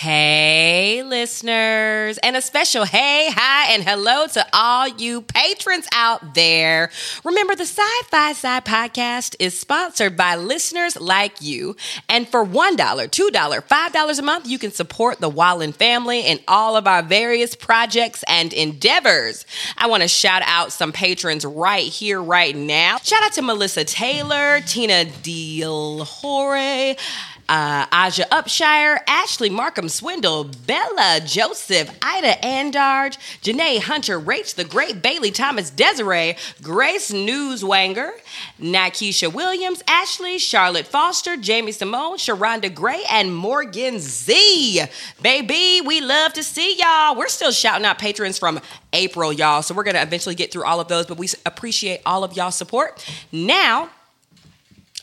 Hey, listeners, and a special hey, hi, and hello to all you patrons out there. Remember, the Sci Fi Sigh podcast is sponsored by listeners like you. And for $1, $2, $5 a month, you can support the Wallin family in all of our various projects and endeavors. I want to shout out some patrons right here, right now. Shout out to Melissa Taylor, Tina Deal Hore uh, Aja Upshire, Ashley Markham Swindle, Bella Joseph, Ida Andarge, Janae Hunter, Rach the Great, Bailey Thomas Desiree, Grace Newswanger, Nakisha Williams, Ashley, Charlotte Foster, Jamie Simone, Sharonda Gray, and Morgan Z. Baby, we love to see y'all. We're still shouting out patrons from April, y'all. So we're going to eventually get through all of those, but we appreciate all of y'all support. Now,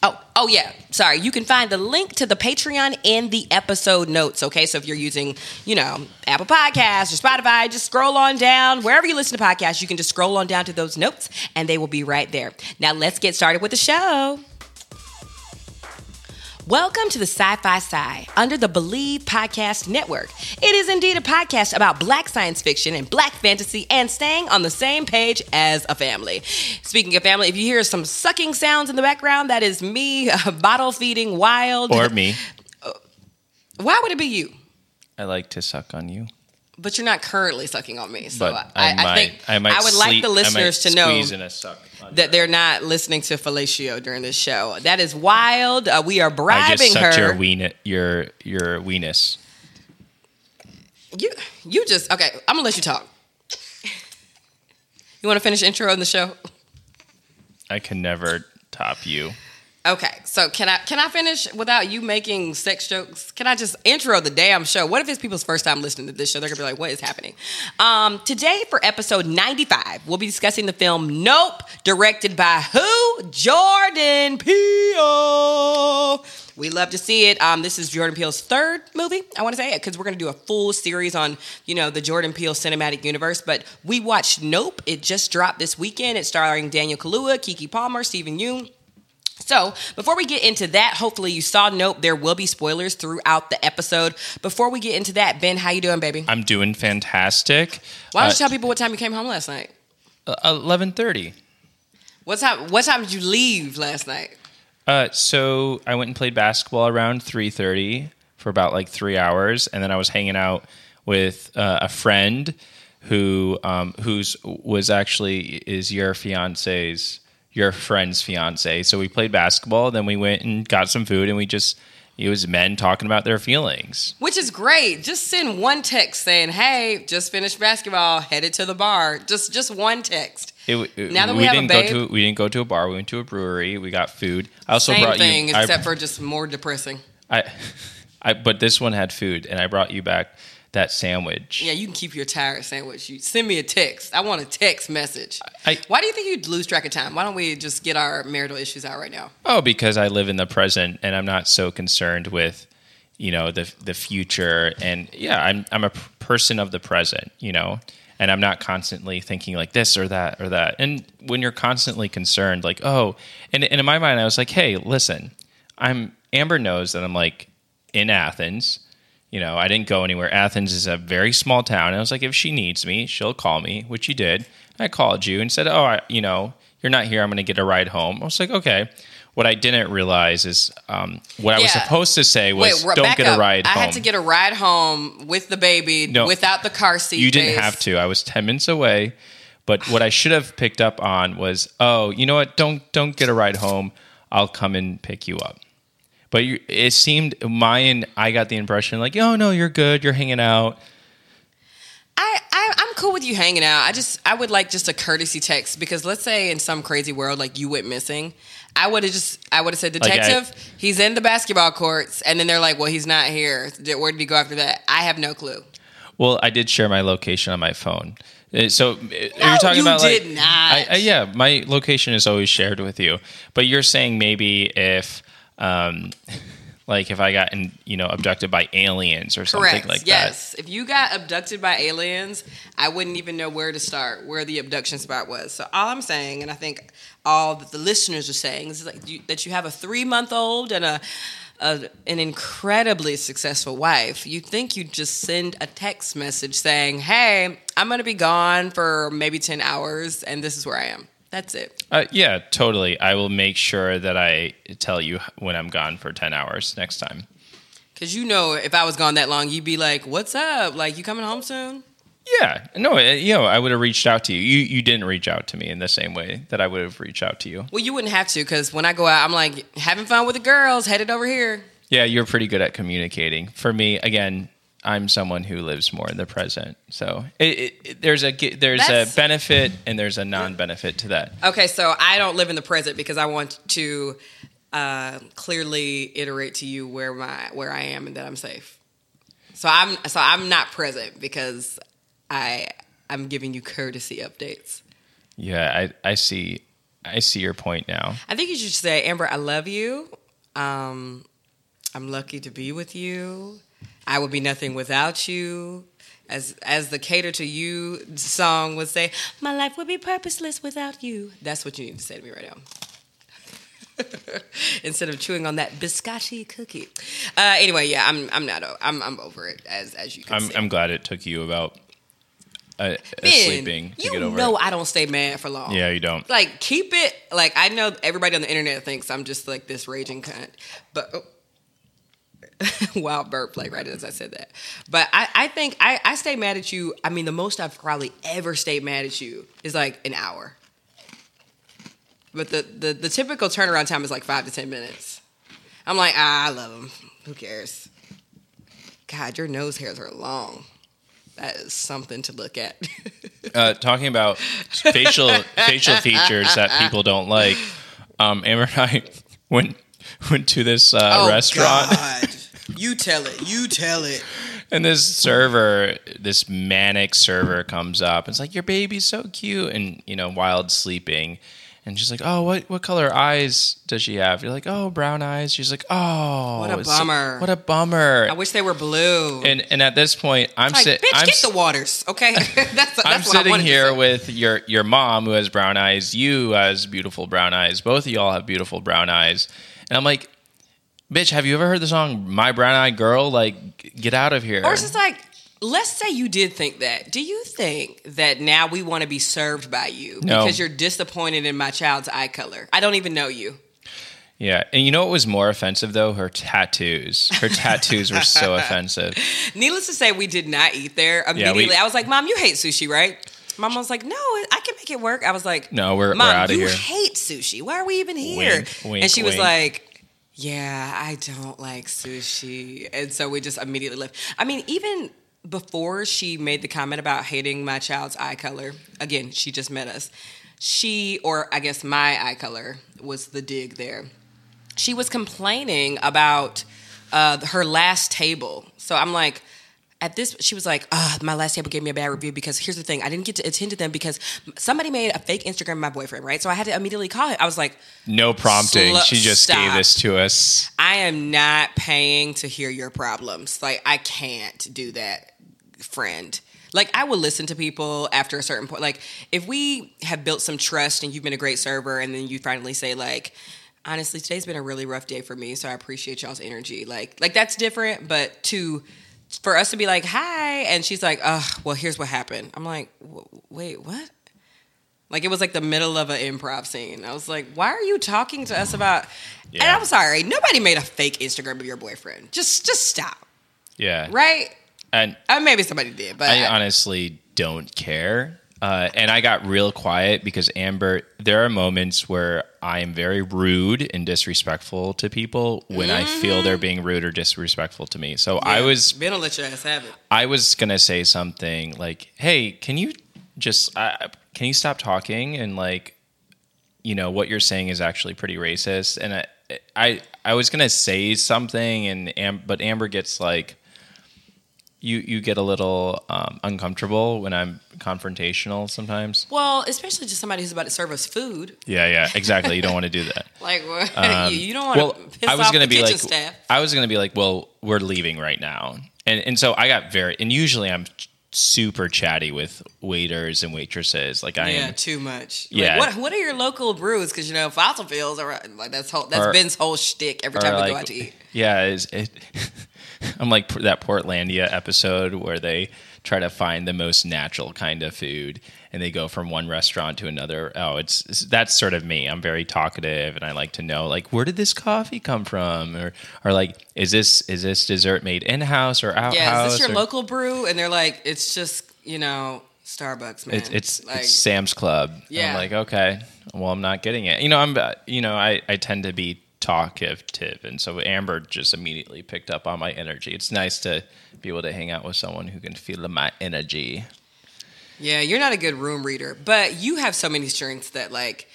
Oh, oh yeah. Sorry. You can find the link to the Patreon in the episode notes. Okay, so if you're using, you know, Apple Podcasts or Spotify, just scroll on down wherever you listen to podcasts. You can just scroll on down to those notes, and they will be right there. Now let's get started with the show. Welcome to the Sci Fi Sigh under the Believe Podcast Network. It is indeed a podcast about black science fiction and black fantasy and staying on the same page as a family. Speaking of family, if you hear some sucking sounds in the background, that is me uh, bottle feeding wild. Or me. Why would it be you? I like to suck on you. But you're not currently sucking on me. So But I, I, might, I think I might would like sleep- the I might listeners to know squeeze in a suck that they're not listening to fellatio during this show. That is wild. Uh, we are bribing I just sucked her. your ween your your weenus. You you just okay. I'm gonna let you talk. You want to finish intro in the show? I can never top you. Okay, so can I can I finish without you making sex jokes? Can I just intro the damn show? What if it's people's first time listening to this show? They're gonna be like, "What is happening?" Um, today for episode 95, we'll be discussing the film Nope, directed by who? Jordan Peele. We love to see it. Um, this is Jordan Peele's third movie. I want to say it because we're going to do a full series on you know the Jordan Peele cinematic universe. But we watched Nope. It just dropped this weekend. It's starring Daniel Kaluuya, Keke Palmer, Steven Yeun. So, before we get into that, hopefully you saw Nope. There will be spoilers throughout the episode. Before we get into that, Ben, how you doing, baby? I'm doing fantastic. Why don't Uh, you tell people what time you came home last night? Eleven thirty. What time? What time did you leave last night? Uh, so I went and played basketball around three thirty for about like three hours, and then I was hanging out with uh, a friend who um, who's was actually is your fiance's your friend's fiance. So we played basketball, then we went and got some food, and we just it was men talking about their feelings. Which is great. Just send one text saying, "Hey, just finished basketball, headed to the bar." Just just one text. It, it- Now that we have a didn't babe- go to we didn't go to a bar. We went to a brewery. We got food. I also Same brought thing, you. I- except for just more depressing. I, I, but this one had food, and I brought you back that sandwich. Yeah, you can keep your tired sandwich. You send me a text. I want a text message. I- Why do you think you'd lose track of time? Why don't we just get our marital issues out right now? Oh, because I live in the present, and I'm not so concerned with, you know, the the future. And yeah, I'm I'm a person of the present, you know, and I'm not constantly thinking like this or that or that. And when you're constantly concerned, like oh, and, and in my mind, I was like, hey, listen, I'm Amber knows that I'm like in Athens. You know, I didn't go anywhere. Athens is a very small town. And I was like, if she needs me, she'll call me, which she did. I called you and said, oh, I, you know, you're not here. I'm going to get a ride home. I was like, okay. What I didn't realize is um, what I was supposed to say was, Wait, don't get up. a ride home. I home. had to get a ride home with the baby No. without the car seat. you didn't base. have to. I was 10 minutes away. But what I should have picked up on was, oh, you know what? Don't don't get a ride home. I'll come and pick you up. But you, it seemed mine. I got the impression like, oh no, you're good. You're hanging out. I, I I'm cool with you hanging out. I just I would like just a courtesy text because let's say in some crazy world like you went missing, I would have just I would have said Like, I- detective, he's in the basketball courts, and then they're like, well, he's not here. Where did he go after that? I have no clue. Well, I did share my location on my phone. Uh, So uh, No, you're talking you about like, did not. I, I, yeah, my location is always shared with you. But you're saying maybe if, um, like if I got in, you know abducted by aliens or something Correct. like that. yes. If you got abducted by aliens, I wouldn't even know where to start, where the abduction spot was. So all I'm saying, and I think all that the listeners are saying, is like you, that you have a three month old and a, a an incredibly successful wife. You think you just send a text message saying, "Hey, I'm going to be gone for maybe ten hours, and this is where I am." That's it. Uh, yeah, totally. I will make sure that I tell you when I'm gone for 10 hours next time. Because you know, if I was gone that long, you'd be like, "What's up? Like, you coming home soon?" Yeah, no, uh, you know, I would have reached out to you. You you didn't reach out to me in the same way that I would have reached out to you. Well, you wouldn't have to because when I go out, I'm like having fun with the girls, headed over here. Yeah, you're pretty good at communicating. For me, again, I'm someone who lives more in the present. So it, it, it- there's a there's That's- a benefit and there's a non-benefit to that. Okay, so I don't live in the present because I want to uh, clearly iterate to you where my where I am and that I'm safe. So I'm so I'm not present because I I'm giving you courtesy updates. Yeah, I I see I see your point now. I think you should say, Amber, I love you. Um, I'm lucky to be with you. I would be nothing without you. As as the cater to you song would say, my life would be purposeless without you. That's what you need to say to me right now. Instead of chewing on that biscotti cookie. Uh, anyway, yeah, I'm I'm not I'm I'm over it as as you can I'm see. I'm glad it took you about a, a Ben, sleeping to get over it. I don't stay mad for long. Yeah, you don't. like keep it like I know everybody on the internet thinks I'm just like this raging cunt, but oh. wild burp like right as I said that. But I, I think I, I stay mad at you. I mean, the most I've probably ever stayed mad at you is like an hour. But the, the, the typical turnaround time is like five to ten minutes. I'm like, ah, I love him. Who cares? God, your nose hairs are long. That is something to look at. Uh, talking about facial facial features that people don't like. Um, Amber and I went went to this uh, restaurant. Oh, God. You tell it. You tell it. And this server, this manic server comes up. And it's like, your baby's so cute. And, you know, wild sleeping. And she's like, oh, what, what color eyes does she have? You're like, oh, brown eyes. She's like, oh. What a it's so- bummer. what a bummer. I wish they were blue. and, and at this point, I'm, like, sit- bitch, I'm, get the waters, okay? that's that's I'm sitting here with your, your mom who has brown eyes. You has beautiful brown eyes. Both of y'all have beautiful brown eyes. And I'm like, bitch, have you ever heard the song My Brown Eyed Girl? Like, get out of here. Or it's just like, let's say you did think that. Do you think that now we want to be served by you No. because you're disappointed in my child's eye color? I don't even know you. Yeah, and you know what was more offensive though? Her tattoos. Her tattoos were so offensive. Needless to say, we did not eat there immediately. I was like, Mom, you hate sushi, right? Mom was like, No, I can make it work. I was like, No, we're- we're Mom, outta you hate sushi. Why are we even here? Wink, wink, and she was like, Yeah, I don't like sushi. And so we just immediately left. I mean, even before she made the comment about hating my child's eye color, again, she just met us. She, or I guess my eye color, was the dig there. She was complaining about uh, her last table. So I'm like, at this, she was like, uh, my last table gave me a bad review because here's the thing, I didn't get to attend to them because somebody made a fake Instagram of my boyfriend, right? So I had to immediately call him. I was like, No prompting. She just gave this to us. I am not paying to hear your problems. Like, I can't do that, friend. Like, I will listen to people after a certain point. Like, if we have built some trust and you've been a great server, and then you finally say, like, honestly, today's been a really rough day for me, so I appreciate y'all's energy. Like, like that's different. But to for us to be like, hi, and she's like, oh, well, here's what happened. I'm like, "W- wait, what? Like it was like the middle of an improv scene. I was like, why are you talking to us about? And I'm sorry, nobody made a fake Instagram of your boyfriend. Just, just stop, Yeah. right? And Uh, maybe somebody did, but I honestly don't care. Uh, and I got real quiet because Amber, there are moments where I am very rude and disrespectful to people when I feel they're being rude or disrespectful to me. So I was Ben will let your ass have it. I was gonna say something like, "Hey, can you just uh, can you stop talking?" And like, you know, what you're saying is actually pretty racist. And I I, I was gonna say something, and Am- but Amber gets like, you you get a little um, uncomfortable when I'm confrontational sometimes. Well, especially just somebody who's about to serve us food. Yeah, yeah, exactly. You don't want to do that. Like Um, you, you don't want well, to piss I was off gonna the be kitchen like, staff. I was gonna be like, well, we're leaving right now, and and so I got very, and usually I'm super chatty with waiters and waitresses. Like I Yeah, am, too much. Yeah. Like, what What are your local brews? Because you know, fossil fuels are like that's whole, that's Or- Ben's whole shtick every time we like, go out to eat. Yeah, is it? I'm like that Portlandia episode where they try to find the most natural kind of food, and they go from one restaurant to another. Oh, it's, it's that's sort of me. I'm very talkative, and I like to know like where did this coffee come from, or or like is this is this dessert made in house or out Yeah, is this your or- local brew? And they're like, it's just you know Starbucks, man. It's it's, like, it's Sam's Club. And Yeah. I'm like, okay, well, I'm not getting it. You know, I'm uh, you know, I I tend to be talkative, and so Amber just immediately picked up on my energy. It's nice to be able to hang out with someone who can feel my energy. Yeah, you're not a good room reader, but you have so many strengths that like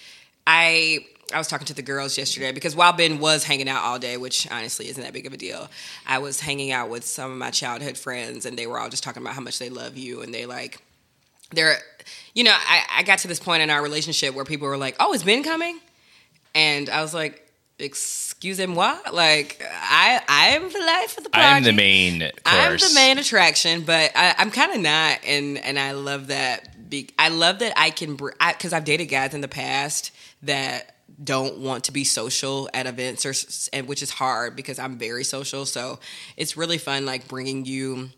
I I was talking to the girls yesterday because while Ben was hanging out all day, which honestly isn't that big of a deal, I was hanging out with some of my childhood friends and they were all just talking about how much they love you and they like they're you know, I, I got to this point in our relationship where people were like, Oh, is Ben coming? And I was like, Excuse me. Like I I am the life of the party. I'm the main course. I'm the main attraction, but I, I'm kind of not, and and I love that. Be, I love that I can because I've dated guys in the past that don't want to be social at events or and which is hard because I'm very social. So it's really fun, like bringing you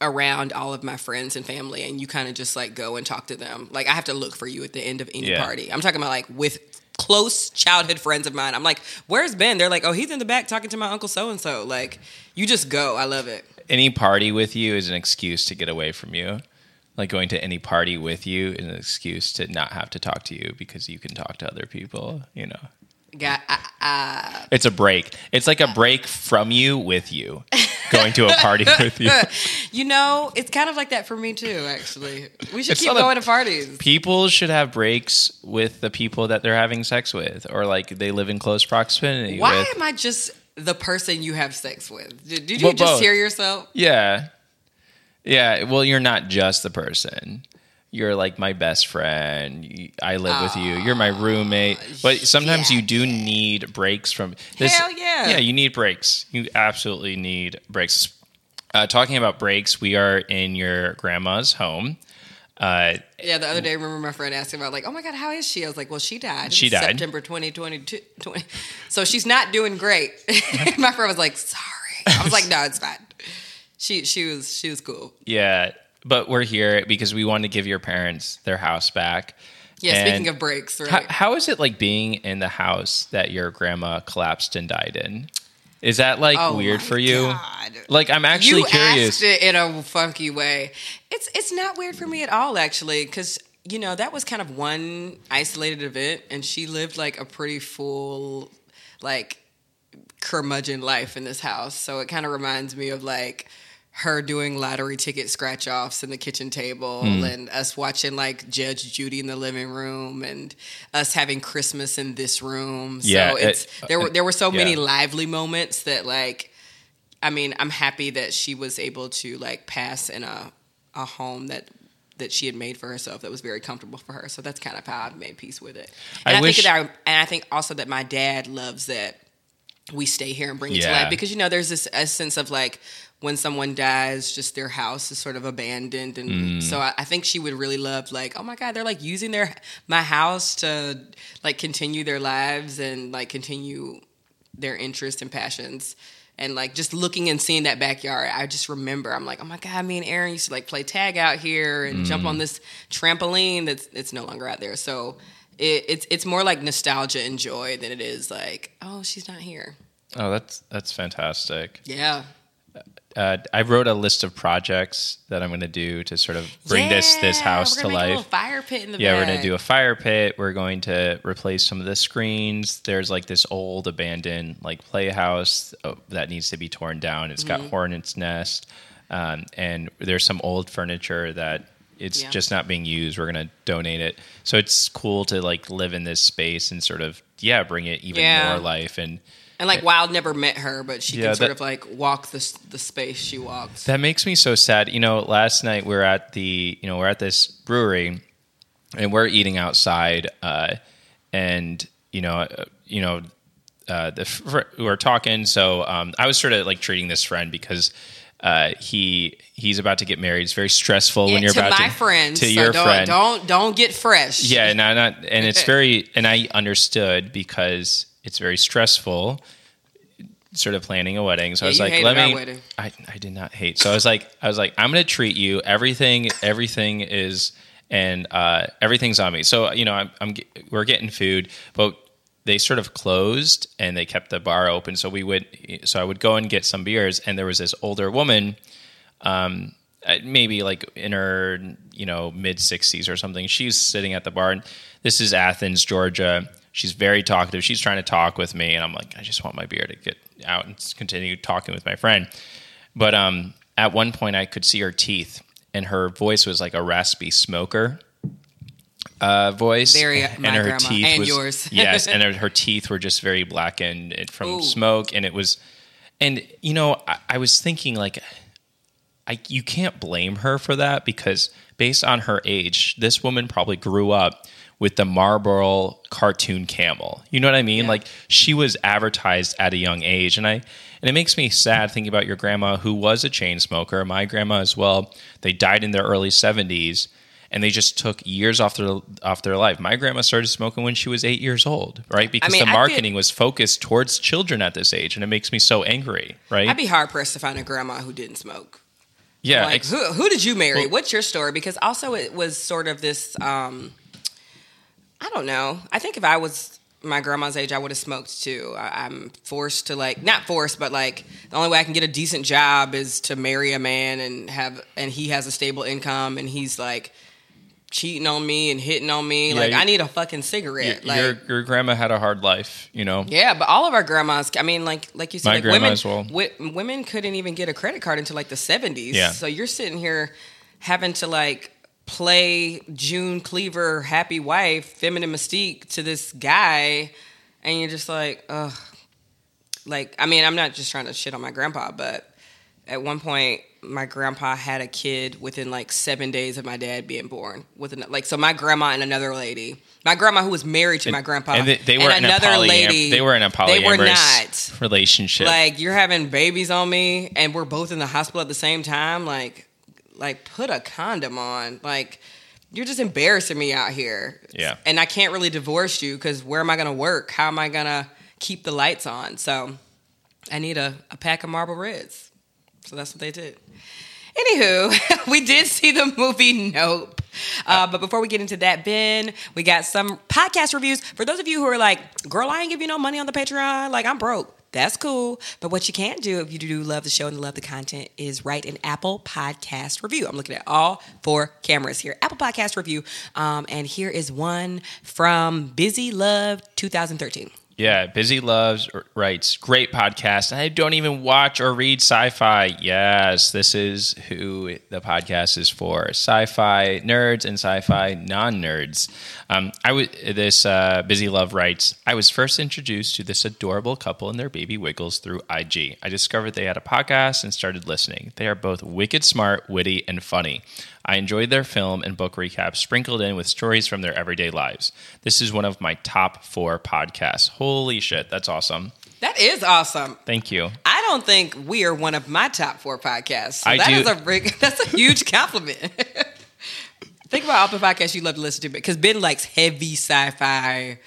around all of my friends and family, and you kind of just like go and talk to them. Like I have to look for you at the end of any Yeah. party. I'm talking about like with close childhood friends of mine. I'm like, "Where's Ben?" They're like, "Oh, he's in the back talking to my uncle so and so." Like you just go. I love it. Any party with you is an excuse to get away from you. Like going to any party with you is an excuse to not have to talk to you because you can talk to other people. You know. Got I, I, It's a break. It's like a break from you with you. Going to a party with you. you know, it's kind of like that for me too. Actually, we should It's keep not a- going to parties. People should have breaks with the people that they're having sex with, or like they live in close proximity Why with. am I just the person you have sex with? Did, did you Well, just both. hear yourself? Yeah, yeah. Well, you're not just the person. You're like my best friend. I live with you. You're my roommate. But sometimes yeah, you do need breaks from this. Hell yeah. Yeah, you need breaks. You absolutely need breaks. Uh, talking about breaks, we are in your grandma's home. Uh, Yeah, the other day, I remember my friend asking about like, "Oh my god, how is she?" I was like, "Well, she died. She died. September 2022. 20. So she's not doing great." my friend was like, "Sorry." I was like, "No, it's fine." She she was she was cool. Yeah, but we're here because we want to give your parents their house back. Yeah. And speaking of breaks, right? how, how is it like being in the house that your grandma collapsed and died in? Is that like Oh weird for you? God. Like I'm actually you curious. asked it in a funky way. It's it's not weird for me at all, actually, because you know that was kind of one isolated event, and she lived like a pretty full, like curmudgeon life in this house. So it kind of reminds me of like her doing lottery ticket scratch offs in the kitchen table Hmm. and us watching like Judge Judy in the living room and us having Christmas in this room. So Yeah, it's it- there were there were so many yeah. lively moments that like I mean, I'm happy that she was able to like pass in a a home that that she had made for herself that was very comfortable for her. So that's kind of how I've made peace with it. And I I, wish- think that I, and I think also that my dad loves that we stay here and bring it to life because you know there's this essence of like when someone dies, just their house is sort of abandoned, and Mm. so I, I think she would really love like, oh my god, they're like using their my house to like continue their lives and like continue their interests and passions. And like just looking and seeing that backyard, I just remember I'm like, oh my god, me and Aaron used to like play tag out here and jump Mm. on this trampoline that's it's no longer out there. So it, it's it's more like nostalgia and joy than it is like, oh, she's not here. oh, that's that's fantastic. Yeah, Uh, I wrote a list of projects that I'm going to do to sort of bring this this house we're to life. fire pit in the Yeah, we're going to do a fire pit. We're going to replace some of the screens. There's like this old abandoned like playhouse uh, that needs to be torn down. It's Mm-hmm. got hornet's nest, um, and there's some old furniture that it's Yeah. just not being used. We're going to donate it. So it's cool to like live in this space and sort of yeah bring it even Yeah. more life and And like Wild never met her, but she Yeah, can sort that- of like walk the the space she walks. That makes me so sad. You know, last night we're at the, you know, we're at this brewery and we're eating outside uh, and, you know, uh, you know, uh, the fr- we were talking. So um, I was sort of like treating this friend because uh, he he's about to get married. It's very stressful when you're to about my to friend, to so your don't, friend. Don't don't get fresh. Yeah, and I not and it's very and I understood because it's very stressful sort of planning a wedding. So I was like, let me. I, I did not hate. So I was like I was like, I'm gonna treat you. Everything everything is and uh, everything's on me. So you know, I'm, I'm we're getting food, but they sort of closed and they kept the bar open. So we would so I would go and get some beers, and there was this older woman um, uh, maybe like in her you know mid 60s or something she's sitting at the bar and this is athens georgia she's very talkative she's trying to talk with me and i'm like i just want my beer to get out and continue talking with my friend but um, at one point i could see her teeth and her voice was like a raspy smoker uh, voice Very, uh, and my her grandma. teeth And was yours. yes and her, her teeth were just very blackened from Ooh. smoke and it was and you know I, I was thinking like I, you can't blame her for that because based on her age, this woman probably grew up with the Marlboro cartoon camel. You know what I mean? Yeah. Like she was advertised at a young age, and I and it makes me sad thinking about your grandma who was a chain smoker. My grandma as well. They died in their early seventies, and they just took years off their off their life. My grandma started smoking when she was eight years old, right? Because mean, the I marketing was focused towards children at this age, and it makes me so angry, right? I'd be hard pressed to find a grandma who didn't smoke. yeah, like ex- who who did you marry? Well- What's your story? Because also it was sort of this. Um, I don't know. I think if I was my grandma's age, I would have smoked too. I, I'm forced to like not forced, but like the only way I can get a decent job is to marry a man and have and he has a stable income and he's like cheating on me and hitting on me. Yeah, like you- I need a fucking cigarette. like your your grandma had a hard life, you know. yeah, but all of our grandmas. I mean, like like you said, My like grandma women, as well. wi- women couldn't even get a credit card until like the seventies. Yeah. So you're sitting here having to like play June Cleaver, happy wife, feminine mystique to this guy, and you're just like, ugh. Like, I mean, I'm not just trying to shit on my grandpa, but at one point, my grandpa had a kid within like seven days of my dad being born. With an, like, so my grandma and another lady, my grandma who was married to my grandpa, and they, they were in a polyam- they were in a they were polyamorous not. relationship. Like you're having babies on me, and we're both in the hospital at the same time. Like, like put a condom on. Like, you're just embarrassing me out here. Yeah. And I can't really divorce you because where am I going to work? How am I going to keep the lights on? So, I need a, a pack of Marlboro Reds. So that's what they did. Anywho, we did see the movie Nope. Uh, but before we get into that, Ben, we got some podcast reviews. For those of you who are like, girl, I ain't give you no money on the Patreon. Like, I'm broke. That's cool. But what you can do if you do love the show and love the content is write an Apple Podcast review. I'm looking at all four cameras here. Apple Podcast review. Um, and here is one from Busy Love 2013. Yeah, Busy Loves writes great podcast. I don't even watch or read sci-fi. Yes, this is who the podcast is for: sci-fi nerds and sci-fi non-nerds. Um, I was this uh, Busy Love writes. I was first introduced to this adorable couple and their baby Wiggles through IG. I discovered they had a podcast and started listening. They are both wicked smart, witty, and funny. I enjoyed their film and book recaps sprinkled in with stories from their everyday lives. This is one of my top four podcasts. Shit, that's awesome. That is awesome. Thank you. I don't think we are one of my top four podcasts. So I that do- is a big, that's a huge compliment. Think about all the podcasts you love to listen to, because Ben likes heavy sci-fi,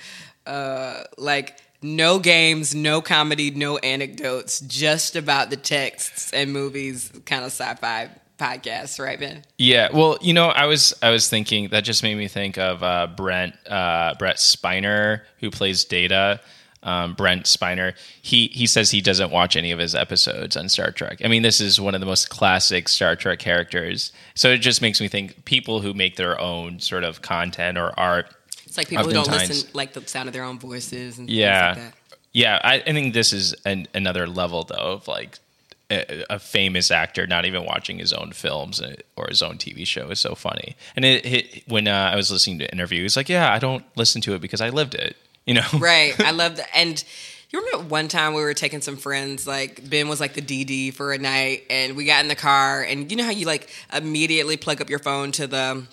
uh, like no games, no comedy, no anecdotes, just about the texts and movies, kind of sci-fi podcasts, right, Ben? Yeah, well, you know, I was I was thinking that just made me think of uh, Brent uh, Brett Spiner who plays Data. Um, Brent Spiner. He he says he doesn't watch any of his episodes on Star Trek. I mean, this is one of the most classic Star Trek characters. So it just makes me think people who make their own sort of content or art. It's like people who don't listen, like the sound of their own voices and Yeah, like that. yeah. I, I think this is an, another level though of like a, famous actor not even watching his own films or his own TV show is so funny. And it, it when uh, I was listening to interviews, like, yeah, I don't listen to it because I lived it. You know, right. I love that. And You remember one time we were taking some friends, like Ben was like the DD for a night, and we got in the car, and you know how you like immediately plug up your phone to the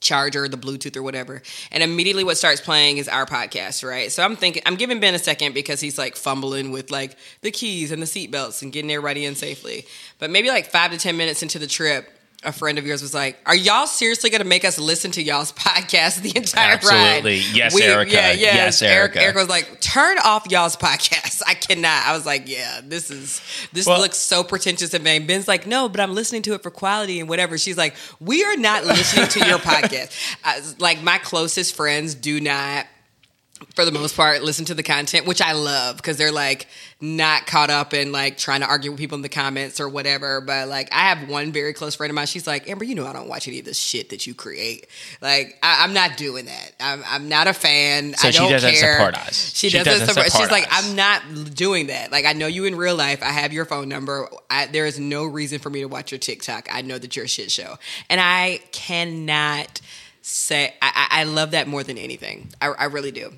charger, the Bluetooth or whatever, and immediately what starts playing is our podcast, right? So I'm thinking, I'm giving Ben a second because he's like fumbling with like the keys and the seatbelts and getting everybody in safely. But maybe like five to ten minutes into the trip, a friend of yours was like, "Are y'all seriously going to make us listen to y'all's podcast the entire Absolutely. ride?" Yes, Erica. Yeah, Yes, Erica. Erica was like, "Turn off y'all's podcast." I cannot. I was like, "Yeah, this is this Well- looks so pretentious and vain." Ben's like, "No, but I'm listening to it for quality and whatever." She's like, "We are not listening to your podcast." I, like my closest friends do not for the most part listen to the content which i love because they're like not caught up in like trying to argue with people in the comments or whatever but like i have one very close friend of mine she's like amber you know i don't watch any of this shit that you create. Like I, i'm not doing that. I'm, I'm not a fan. So i she don't doesn't care. support us. she, She doesn't, doesn't support, support she's like i'm not doing that. Like i know you in real life. I have your phone number. I, there is no reason for me to watch your tiktok. I know that you're a shit show. And i cannot say i, I I love that more than anything. I, I really do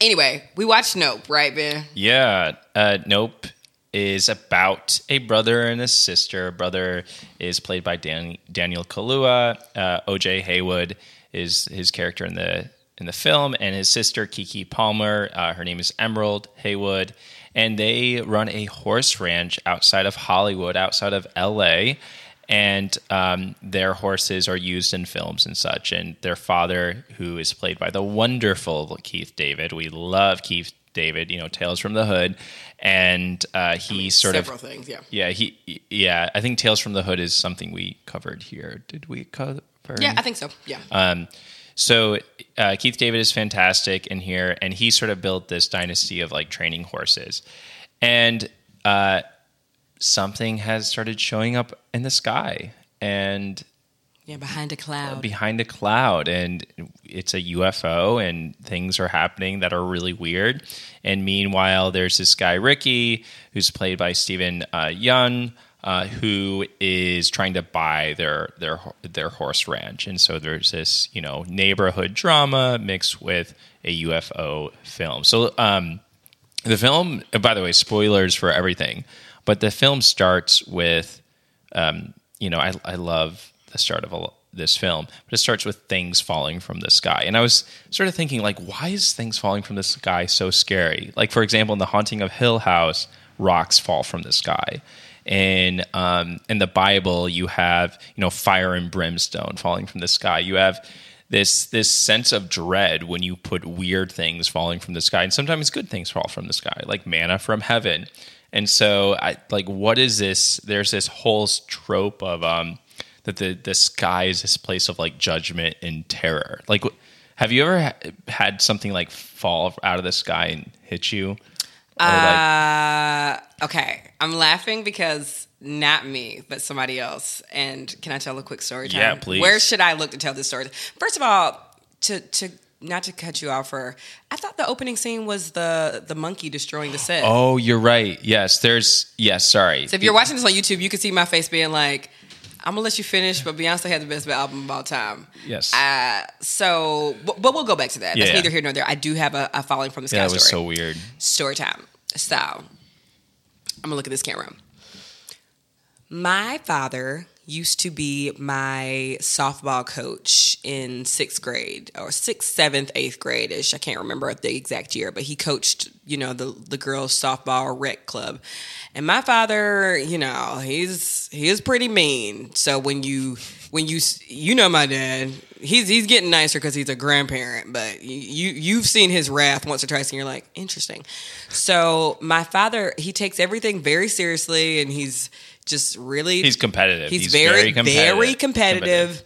Anyway, we watched Nope, right, Ben? Yeah. Uh, nope is about a brother and a sister. Brother is played by Dan- Daniel Kaluuya. Uh, OJ Haywood is his character in the in the film, and his sister Keke Palmer. Uh, her name is Emerald Haywood, and they run a horse ranch outside of Hollywood, outside of L.A. And um, their horses are used in films and such. And their father, who is played by the wonderful Keith David, we love Keith David, you know, Tales from the Hood, and uh, he sort Several of things, yeah. yeah he yeah I think Tales from the Hood is something we covered here. Did we cover? Yeah, I think so. Yeah. Um, so uh, Keith David is fantastic in here, and he sort of built this dynasty of like training horses, and uh, something has started showing up in the sky and yeah, behind a cloud. behind a cloud, and it's a UFO, and things are happening that are really weird. And meanwhile, there's this guy Ricky, who's played by Steven uh, Yeun. Uh, who is trying to buy their their their horse ranch, and so there's this you know neighborhood drama mixed with a UFO film. So um, the film, by the way, spoilers for everything, but the film starts with, um, you know, I, I love the start of a, this film, but it starts with things falling from the sky. And I was sort of thinking, like, why is things falling from the sky so scary? Like, for example, in The Haunting of Hill House, rocks fall from the sky. And um, in the Bible, you have, you know, fire and brimstone falling from the sky. You have this this sense of dread when you put weird things falling from the sky and sometimes good things fall from the sky like manna from heaven and so i like what is this there's this whole trope of um that the the sky is this place of like judgment and terror like have you ever ha- had something like fall out of the sky and hit you like Uh, okay, I'm laughing because not me, but somebody else. And can I tell a quick story time? Yeah, please. Where should I look to tell this story? First of all, to to not to cut you off for, I thought the opening scene was the the monkey destroying the set. oh you're right yes there's yes sorry So if you're watching this on YouTube, you can see my face being like, "I'm gonna let you finish," but Beyonce had the best album of all time. yes Uh, so, but, but we'll go back to that. That's Yeah. neither here nor there. I do have a, a falling from the sky yeah that was story. so weird Story time. So, I'm gonna look at this camera. My father used to be my softball coach in sixth grade or sixth, seventh, eighth grade ish. I can't remember the exact year, but he coached, you know, the the girls softball rec club. And my father, you know, he's he is pretty mean. So when you when you you know my dad, he's he's getting nicer because he's a grandparent. But you- you've seen his wrath once or twice, and you're like, interesting. So my father, he takes everything very seriously, and he's just really he's competitive He's, he's, very, competitive very competitive.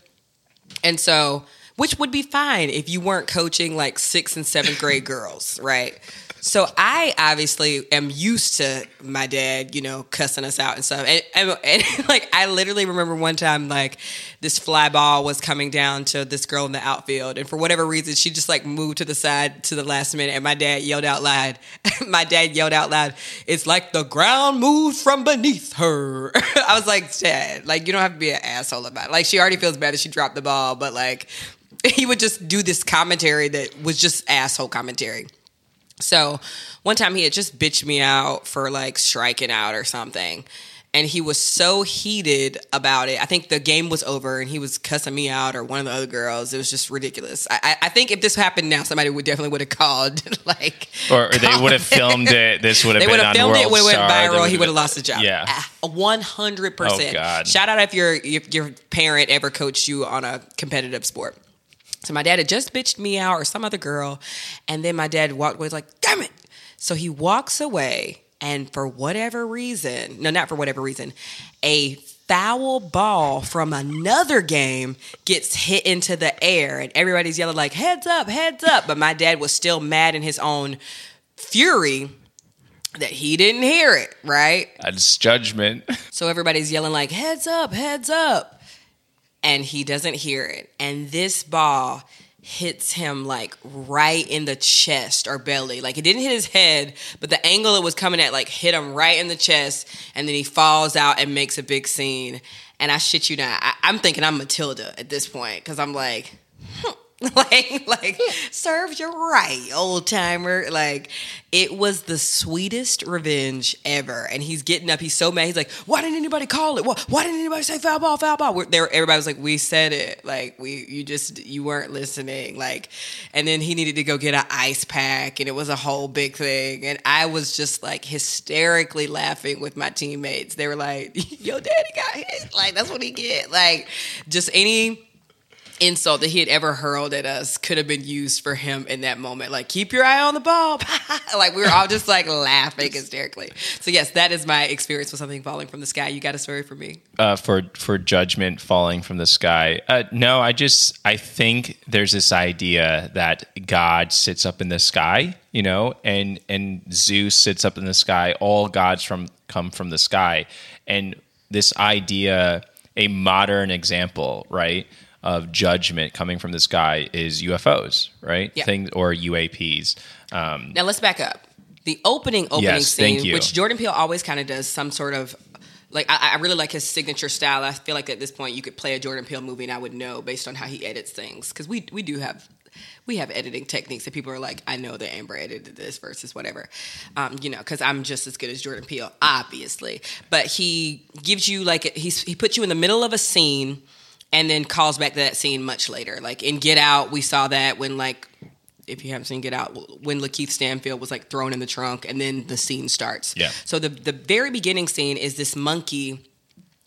And so, which would be fine if you weren't coaching like sixth and seventh grade girls, right? So I obviously am used to my dad, you know, cussing us out and stuff. And, and, and like I literally remember one time like this fly ball was coming down to this girl in the outfield, and for whatever reason, she just like moved to the side to the last minute, and my dad yelled out loud. my dad yelled out loud, "It's like the ground moved from beneath her." I was like, Dad, like you don't have to be an asshole about it. Like she already feels bad that she dropped the ball, but like he would just do this commentary that was just asshole commentary. So one time he had just bitched me out for like striking out or something. And he was so heated about it. I think the game was over and he was cussing me out or one of the other girls. It was just ridiculous. I, I, I think if this happened now, somebody would definitely would have called like Or, or they would have filmed it. This would have they been would have filmed it, would have went viral. He would have lost his job. Yeah. Ah, one hundred percent. Oh, Shout out if your if your parent ever coached you on a competitive sport. So my dad had just bitched me out or some other girl, and then my dad walked away like, "Damn it!" So he walks away, and for whatever reason, no, not for whatever reason, a foul ball from another game gets hit into the air, and everybody's yelling like, "Heads up! Heads up!" But my dad was still mad in his own fury that he didn't hear it, right? That's judgment. So everybody's yelling like heads up, heads up. And he doesn't hear it. And this ball hits him like right in the chest or belly. Like it didn't hit his head, but the angle it was coming at like hit him right in the chest and then he falls out and makes a big scene. And I shit you not, I, I'm thinking I'm Matilda at this point because I'm like, hmm. like like serves you right old timer. Like it was the sweetest revenge ever. And he's getting up. He's so mad. He's like why didn't anybody call it? Why, why didn't anybody say foul ball foul ball? We're, there everybody was like we said it. Like we you just you weren't listening. Like and then he needed to go get an ice pack and it was a whole big thing. And i was just like hysterically laughing with my teammates. They were like yo daddy got hit. Like that's what he get. Like just any insult that he had ever hurled at us could have been used for him in that moment. Like, keep your eye on the ball. like, we were all just like laughing hysterically. So, yes, that is my experience with something falling from the sky. You got a story for me? uh, for for judgment falling from the sky. Uh, no, I just I think there's this idea that God sits up in the sky, you know, and and Zeus sits up in the sky. All gods from come from the sky, and this idea, a modern example, right, of judgment coming from this guy is UFOs, right? Yeah. Things or UAPs. Um, Now, let's back up. The opening opening Yes, scene, which Jordan Peele always kind of does some sort of like I, I really like his signature style. I feel like at this point you could play a Jordan Peele movie and I would know based on how he edits things because we we do have we have editing techniques that people are like I know that Amber edited this versus whatever, um, you know, because I'm just as good as Jordan Peele, obviously. But he gives you like he's he puts you in the middle of a scene and then calls back to that scene much later. Like in Get Out, we saw that when like if you haven't seen Get Out, when LaKeith Stanfield was like thrown in the trunk, and then the scene starts. Yeah. So the the very beginning scene is this monkey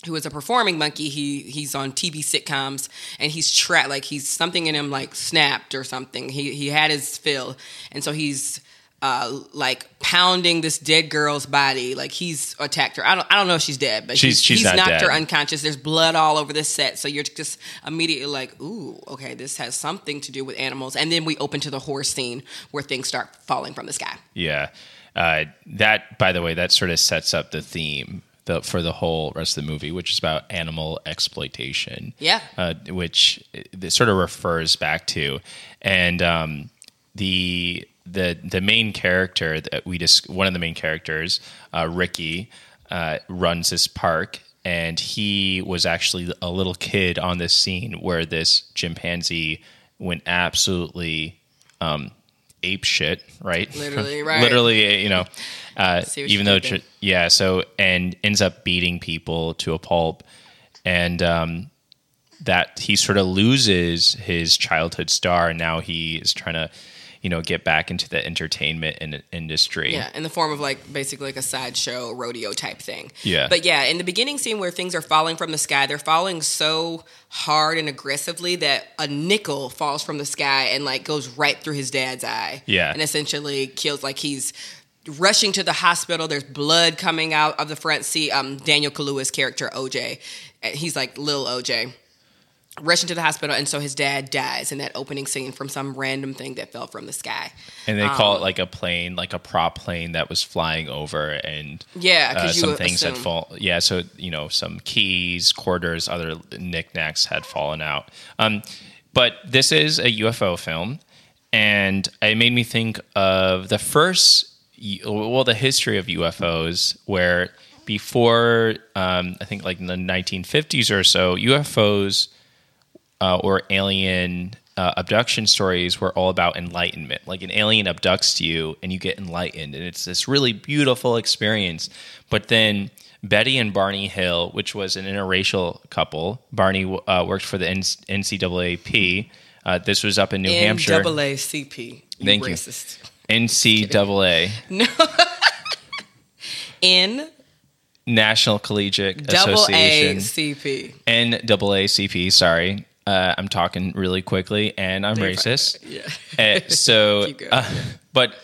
who is a performing monkey. He he's on TV sitcoms and he's trapped. Like he's something in him like snapped or something. He he had his fill, and so he's. Uh, like pounding this dead girl's body, like he's attacked her. I don't, I don't know if she's dead, but She's- he's, she's he's not knocked dead. her unconscious. There's blood all over the set, so you're just immediately like, "Ooh, okay, this has something to do with animals." And then we open to the horse scene where things start falling from the sky. Yeah. Uh, that, by the way, that sort of sets up the theme the, for the whole rest of the movie, which is about animal exploitation. Yeah. Uh, which it sort of refers back to. And um, the the the main character that we just one of the main characters, uh, Ricky, uh, runs this park. And he was actually a little kid on this scene where this chimpanzee went absolutely um, ape shit, right? Literally, right. Literally, you know, uh, even though, tr- yeah, so, and ends up beating people to a pulp. And um, that he sort of loses his childhood star. And now he is trying to, you know, get back into the entertainment in- industry. Yeah, in the form of like basically like a sideshow rodeo type thing. Yeah. But yeah, in the beginning scene where things are falling from the sky, they're falling so hard and aggressively that a nickel falls from the sky and like goes right through his dad's eye. Yeah. And essentially kills like he's rushing to the hospital. There's blood coming out of the front seat. Um, Daniel Kaluuya's character OJ, uh, he's like little OJ. Rushing into the hospital, and so his dad dies in that opening scene from some random thing that fell from the sky. And they call Um, it like a plane, like a prop plane that was flying over, and Yeah, uh, some things had assume. fall. Yeah, so you know, some keys, quarters, other knickknacks had fallen out. Um, but this is a UFO film, and it made me think of the first, well, the history of UFOs, where before um, I think like in the 1950s or so, UFOs uh, or alien uh, abduction stories were all about enlightenment. Like an alien abducts you and you get enlightened, and it's this really beautiful experience. But then Betty and Barney Hill, which was an interracial couple, Barney uh, worked for the N- NCAAP. Uh, this was up in New Hampshire. NAACP. Thank you. racist. NCAA, N National Collegiate Association. C P. NAACP. Sorry, uh, I'm talking really quickly, and I'm racist. Yeah. Uh, so, uh, but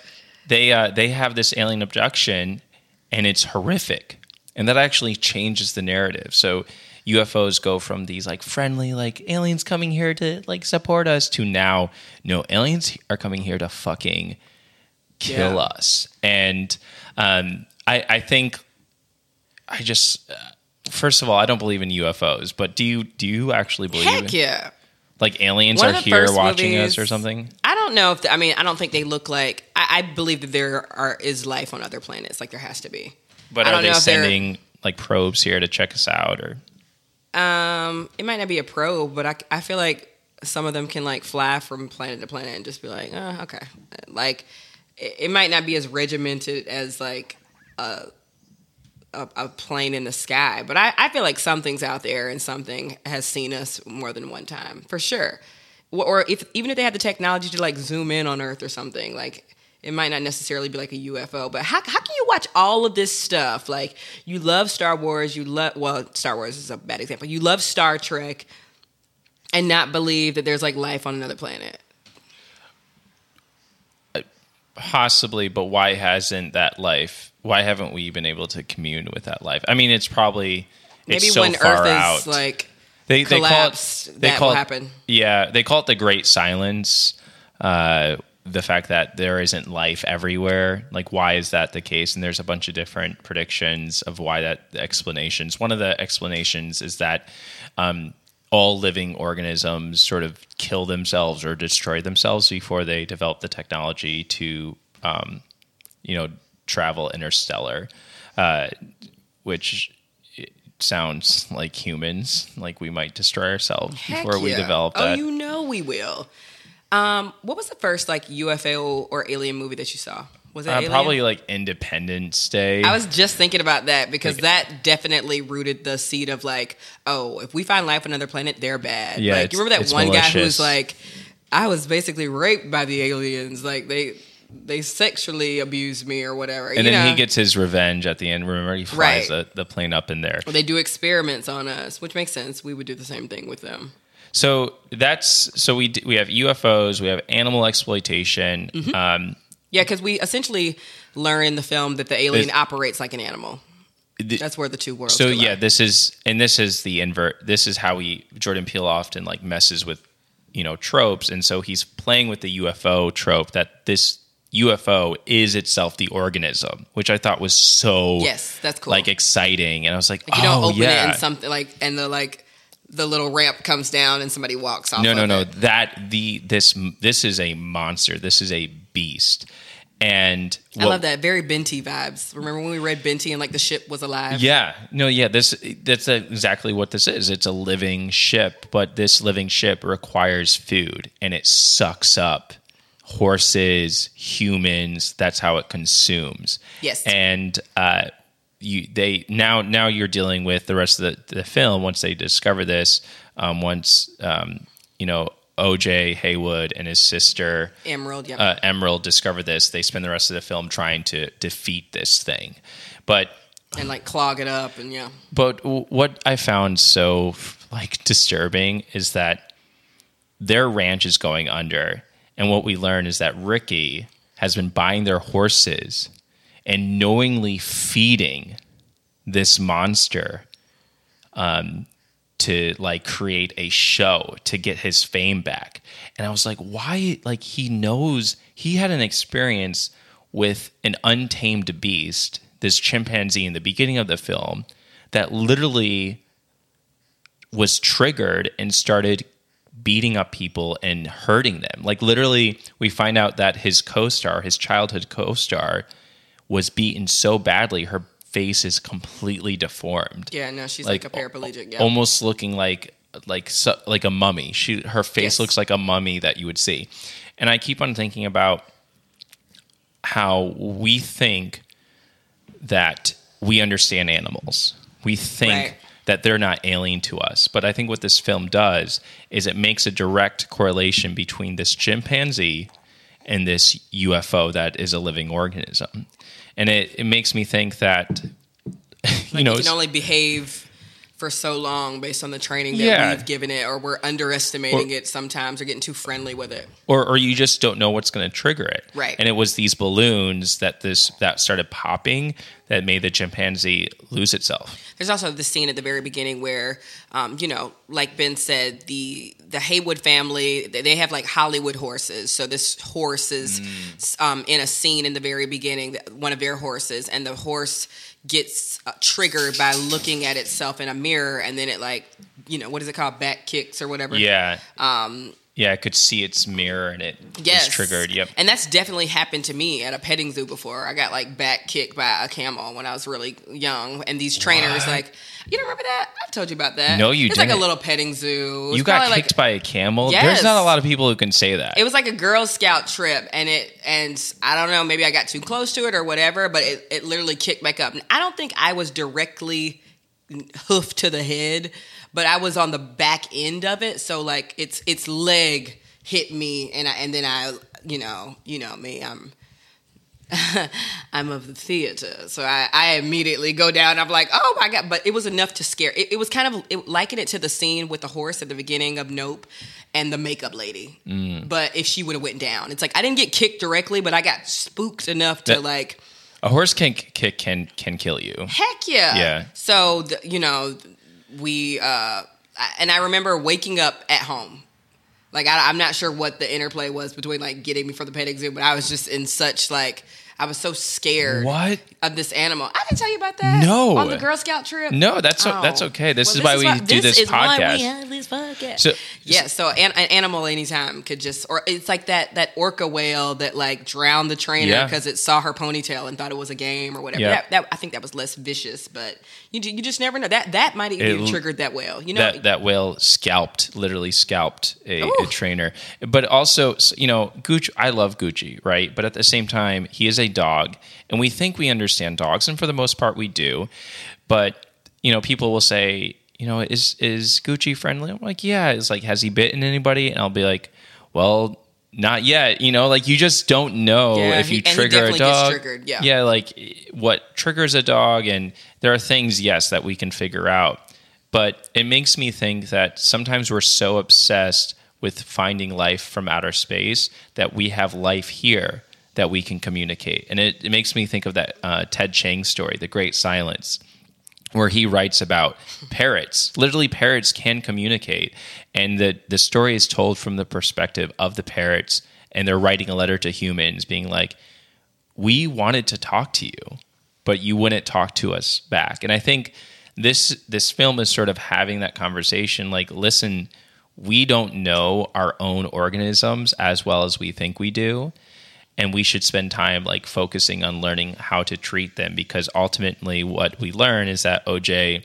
they uh, they have this alien abduction, and it's horrific, and that actually changes the narrative. So UFOs go from these like friendly, like aliens coming here to like support us, to now no aliens are coming here to fucking kill Yeah. us. And um, I, I think I just. First of all, I don't believe in UFOs, but do you do you actually believe Heck yeah. like aliens One are here watching movies- us or something? I don't know if I mean I don't think they look like I, I believe that there are is life on other planets like there has to be. But I are they know if they're- sending like probes here to check us out or Um, it might not be a probe, but I, I feel like some of them can like fly from planet to planet and just be like, oh, okay. Like it, it might not be as regimented as like a, a a plane in the sky, but I, I feel like something's out there and something has seen us more than one time for sure. Or if even if they had the technology to like zoom in on Earth or something, like it might not necessarily be like a UFO, but how, how can you watch all of this stuff? Like, you love Star Wars, you love, well, Star Wars is a bad example. You love Star Trek and not believe that there's like life on another planet. Possibly, but why hasn't that life? Why haven't we been able to commune with that life? I mean, it's probably it's Maybe so when far Earth out. is like they, they call it, they that call will it- happen. Yeah, they call it the Great Silence. Uh, the fact that there isn't life everywhere, like why is that the case? And there's a bunch of different predictions of why that explanations. One of the explanations is that um, all living organisms sort of kill themselves or destroy themselves before they develop the technology to, um, you know, travel interstellar, uh, which sounds like humans, like we might destroy ourselves Heck before we yeah. develop Oh, you know we will. Um, what was the first like UFO or alien movie that you saw? Was it Uh, probably like Independence Day. I was just thinking about that because that definitely rooted the seed of like, oh, if we find life on another planet, they're bad. Yeah, like you remember that one guy malicious. who's like, I was basically raped by the aliens. Like they they sexually abused me or whatever. and then know? he gets his revenge at the end. Remember, he Right. flies the, the plane up in there. They do experiments on us, which makes sense. We would do the same thing with them. So that's so we we have UFOs, we have animal exploitation. Mm-hmm. Um, Yeah, because we essentially learn in the film that the alien operates like an animal. the- That's where the two worlds. Are. So yeah, this is and this is the invert. This is how he Jordan Peele often like messes with you know tropes, and so he's playing with the UFO trope that this UFO is itself the organism, which I thought was so Yes, that's cool. like exciting, and I was like, Like you don't oh open yeah, it and something like and the like the little ramp comes down and somebody walks off. No, no, no. it. That the this this is a monster. This is a beast. And I love that. Very Binti vibes. Remember when we read Binti and like the ship was alive? Yeah, no, yeah. This that's exactly what this is. It's a living ship, but this living ship requires food, and it sucks up horses, humans. That's how it consumes. Yes. and uh, you they now now you're dealing with the rest of the, the film once they discover this. Um, once um, you know OJ Haywood and his sister Emerald, yeah. uh, Emerald discover this, they spend the rest of the film trying to defeat this thing. But and like clog it up and yeah. but w- what I found so like disturbing is that their ranch is going under, and what we learn is that Ricky has been buying their horses and knowingly feeding this monster um, to like create a show to get his fame back. And I was like, why? Like he knows he had an experience with an untamed beast, this chimpanzee in the beginning of the film that literally was triggered and started beating up people and hurting them. Like literally, we find out that his co-star, his childhood co-star, was beaten so badly her face is completely deformed. Yeah, no, she's like, a paraplegic. Yeah. Almost looking like like so, like a mummy. She her face Yes. looks like a mummy that you would see, and I keep on thinking about how we think that we understand animals. We think Right. that they're not alien to us. But I think what this film does is it makes a direct correlation between this chimpanzee and this UFO that is a living organism. And it, it makes me think that, you know, you can only behave for so long based on the training that Yeah. we've given it, or we're underestimating it sometimes, or getting too friendly with it. or or you just don't know what's going to trigger it. Right. And it was these balloons that this that started popping that made the chimpanzee lose itself. There's also the scene at the very beginning where, um, you know, like Ben said, the the Haywood family they have like Hollywood horses. So this horse is um, in a scene in the very beginning, one of their horses, and the horse gets uh, triggered by looking at itself in a mirror, and then it like, you know, what is it called, back kicks or whatever. Yeah. Um. Yeah, I could see its mirror and it Yes. was triggered. Yep. And that's definitely happened to me at a petting zoo before. I got like back kicked by a camel when I was really young. And these trainers, like, you don't remember that? I've told you about that. No, you It's like a little petting zoo. It was You got kicked like, by a camel. Yes. There's not a lot of people who can say that. It was like a Girl Scout trip, and it and I don't know, maybe I got too close to it or whatever, but it, it literally kicked back up. And I don't think I was directly hoofed to the head, but I was on the back end of it. So like its its leg hit me, and I, and then I, you know, you know me, I'm. I'm of the theater, so I, I immediately go down. I'm like, oh my god! But it was enough to scare. It, it was kind of it, liken it to the scene with the horse at the beginning of Nope, and the makeup lady. Mm. But if she would have went down, it's like I didn't get kicked directly, but I got spooked enough to That- like, a horse can kick can can kill you. heck yeah, Yeah. So the, you know, we uh, and I remember waking up at home. Like I, I'm not sure what the interplay was between like getting me for the petting zoo, but I was just in such like I was so scared What? of this animal. I didn't tell you about that. No. on the Girl Scout trip. No, that's Oh. that's okay. This Well, is why we do this is why podcast. we have this podcast. So Yeah, so an, an animal anytime could just, or it's like that that orca whale that like drowned the trainer Yeah. because it saw her ponytail and thought it was a game or whatever. Yeah. That, that I think that was less vicious, but you you just never know. That that might even It- triggered that whale. You know, that that whale scalped, literally scalped a, a trainer. But also, you know, Gucci. I love Gucci, right? But at the same time, he is a dog, and we think we understand dogs, and for the most part, we do. But you know, people will say, you know, is is Gucci friendly? I'm like, yeah. It's like, has he bitten anybody? And I'll be like, well. Not yet, you know. Like you just don't know Yeah, if you he- trigger a dog. triggered, yeah. yeah, like what triggers a dog, and there are things, yes, that we can figure out. But it makes me think that sometimes we're so obsessed with finding life from outer space that we have life here that we can communicate. And it, it makes me think of that uh, Ted Chiang story, The Great Silence, where he writes about parrots. Literally, parrots can communicate. And the, the story is told from the perspective of the parrots. And they're writing a letter to humans, being like, we wanted to talk to you, but you wouldn't talk to us back. And I think this this film is sort of having that conversation like listen, we don't know our own organisms as well as we think we do. And we should spend time like focusing on learning how to treat them because ultimately what we learn is that OJ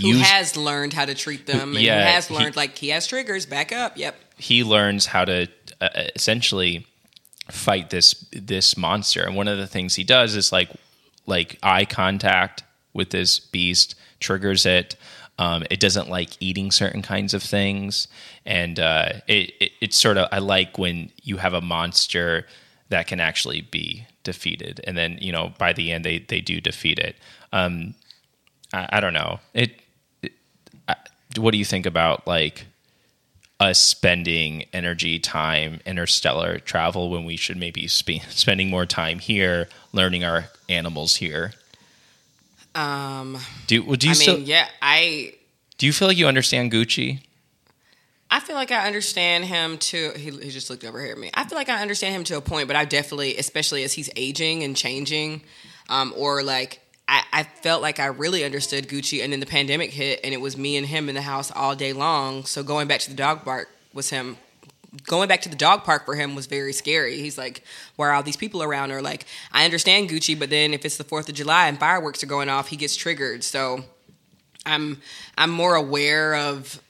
who used- has learned how to treat them, and Yeah, who has he- learned like he has triggers. Back up. Yep. he learns how to uh, essentially fight this this monster and one of the things he does is like like eye contact with this beast triggers it um, it doesn't like eating certain kinds of things and uh, it, it it's sort of i like when you have a monster that can actually be defeated and then you know by the end they they do defeat it um, I, I don't know it, it I, what do you think about like us spending energy, time, interstellar travel when we should maybe spe- spending more time here, learning our animals here. Um, Do well, do you I still mean, yeah, I do you feel like you understand Gucci? I feel like I understand him to. He, he just looked over here at me. I feel like I understand him to a point, but I definitely, especially as he's aging and changing, um, or like I, I felt like I really understood Gucci, and then the pandemic hit, and it was me and him in the house all day long. So going back to the dog park was him. Going back to the dog park for him was very scary. He's like, "Where are all these people around?" Or like, I understand Gucci, but then if it's the Fourth of July and fireworks are going off, he gets triggered. So I'm I'm more aware of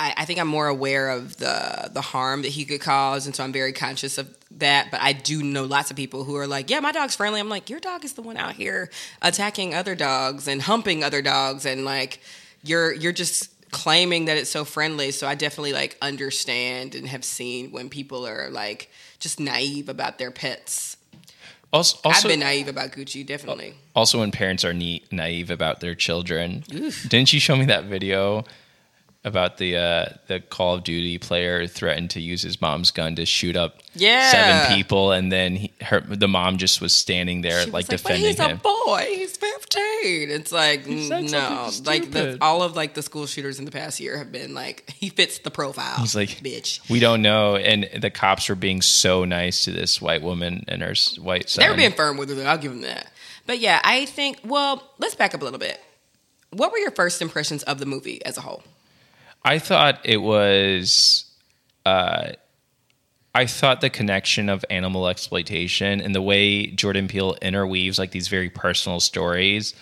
I, I think I'm more aware of the the harm that he could cause, and so I'm very conscious of that. But I do know lots of people who are like, "Yeah, my dog's friendly." I'm like, "Your dog is the one out here attacking other dogs and humping other dogs, and like you're you're just." claiming that it's so friendly so i definitely like understand and have seen when people are like just naive about their pets Also, also, i've been naive about gucci definitely also when parents are na- naive about their children. Didn't you show me that video about the uh, the Call of Duty player threatened to use his mom's gun to shoot up Yeah. seven people, and then he, her the mom just was standing there She like was but defending he's him. a boy. He's 15. It's like, no. Like, the, all of, like, the school shooters in the past year have been, like, he fits the profile. He's like, bitch. We don't know, and the cops were being so nice to this white woman and her white son. They were being firm with her. I'll give them that. But yeah, I think, well, let's back up a little bit. What were your first impressions of the movie as a whole? I thought it was. Uh, I thought the connection of animal exploitation and the way Jordan Peele interweaves like these very personal stories.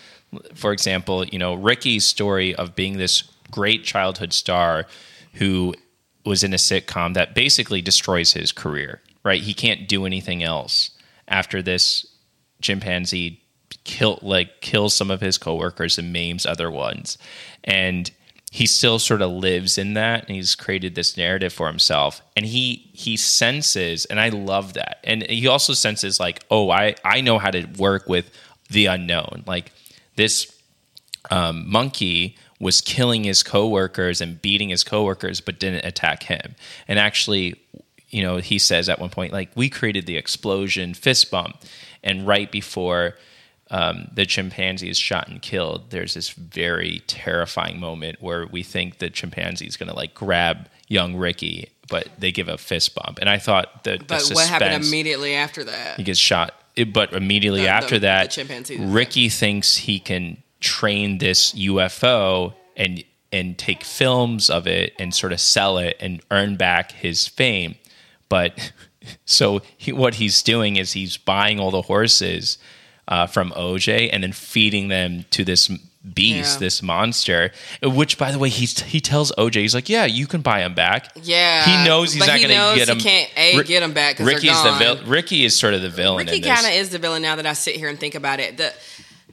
For example, you know Ricky's story of being this great childhood star who was in a sitcom that basically destroys his career. Right, he can't do anything else after this chimpanzee kill like kills some of his coworkers and maims other ones and he still sort of lives in that and he's created this narrative for himself and he he senses and i love that. And he also senses like oh i i know how to work with the unknown. Like this um, monkey was killing his coworkers and beating his coworkers but didn't attack him. And actually you know he says at one point like we created the explosion fist bump and right before um, the chimpanzee is shot and killed there's this very terrifying moment where we think the chimpanzee is going to like grab young ricky but they give a fist bump and i thought that But the what happened immediately after that? he gets shot. It- But immediately The- the- after the that, chimpanzee. Ricky thinks he can train this UFO and and take films of it and sort of sell it and earn back his fame. But so he, what he's doing is he's buying all the horses uh, from OJ and then feeding them to this beast, Yeah. this monster. Which, by the way, he's he tells OJ, he's like, "Yeah, you can buy him back." Yeah, he knows he's not he going to get he him. can't, A, get 'em back Ricky's the vil- Ricky is sort of the villain. Ricky kind of is the villain now that I sit here and think about it. The,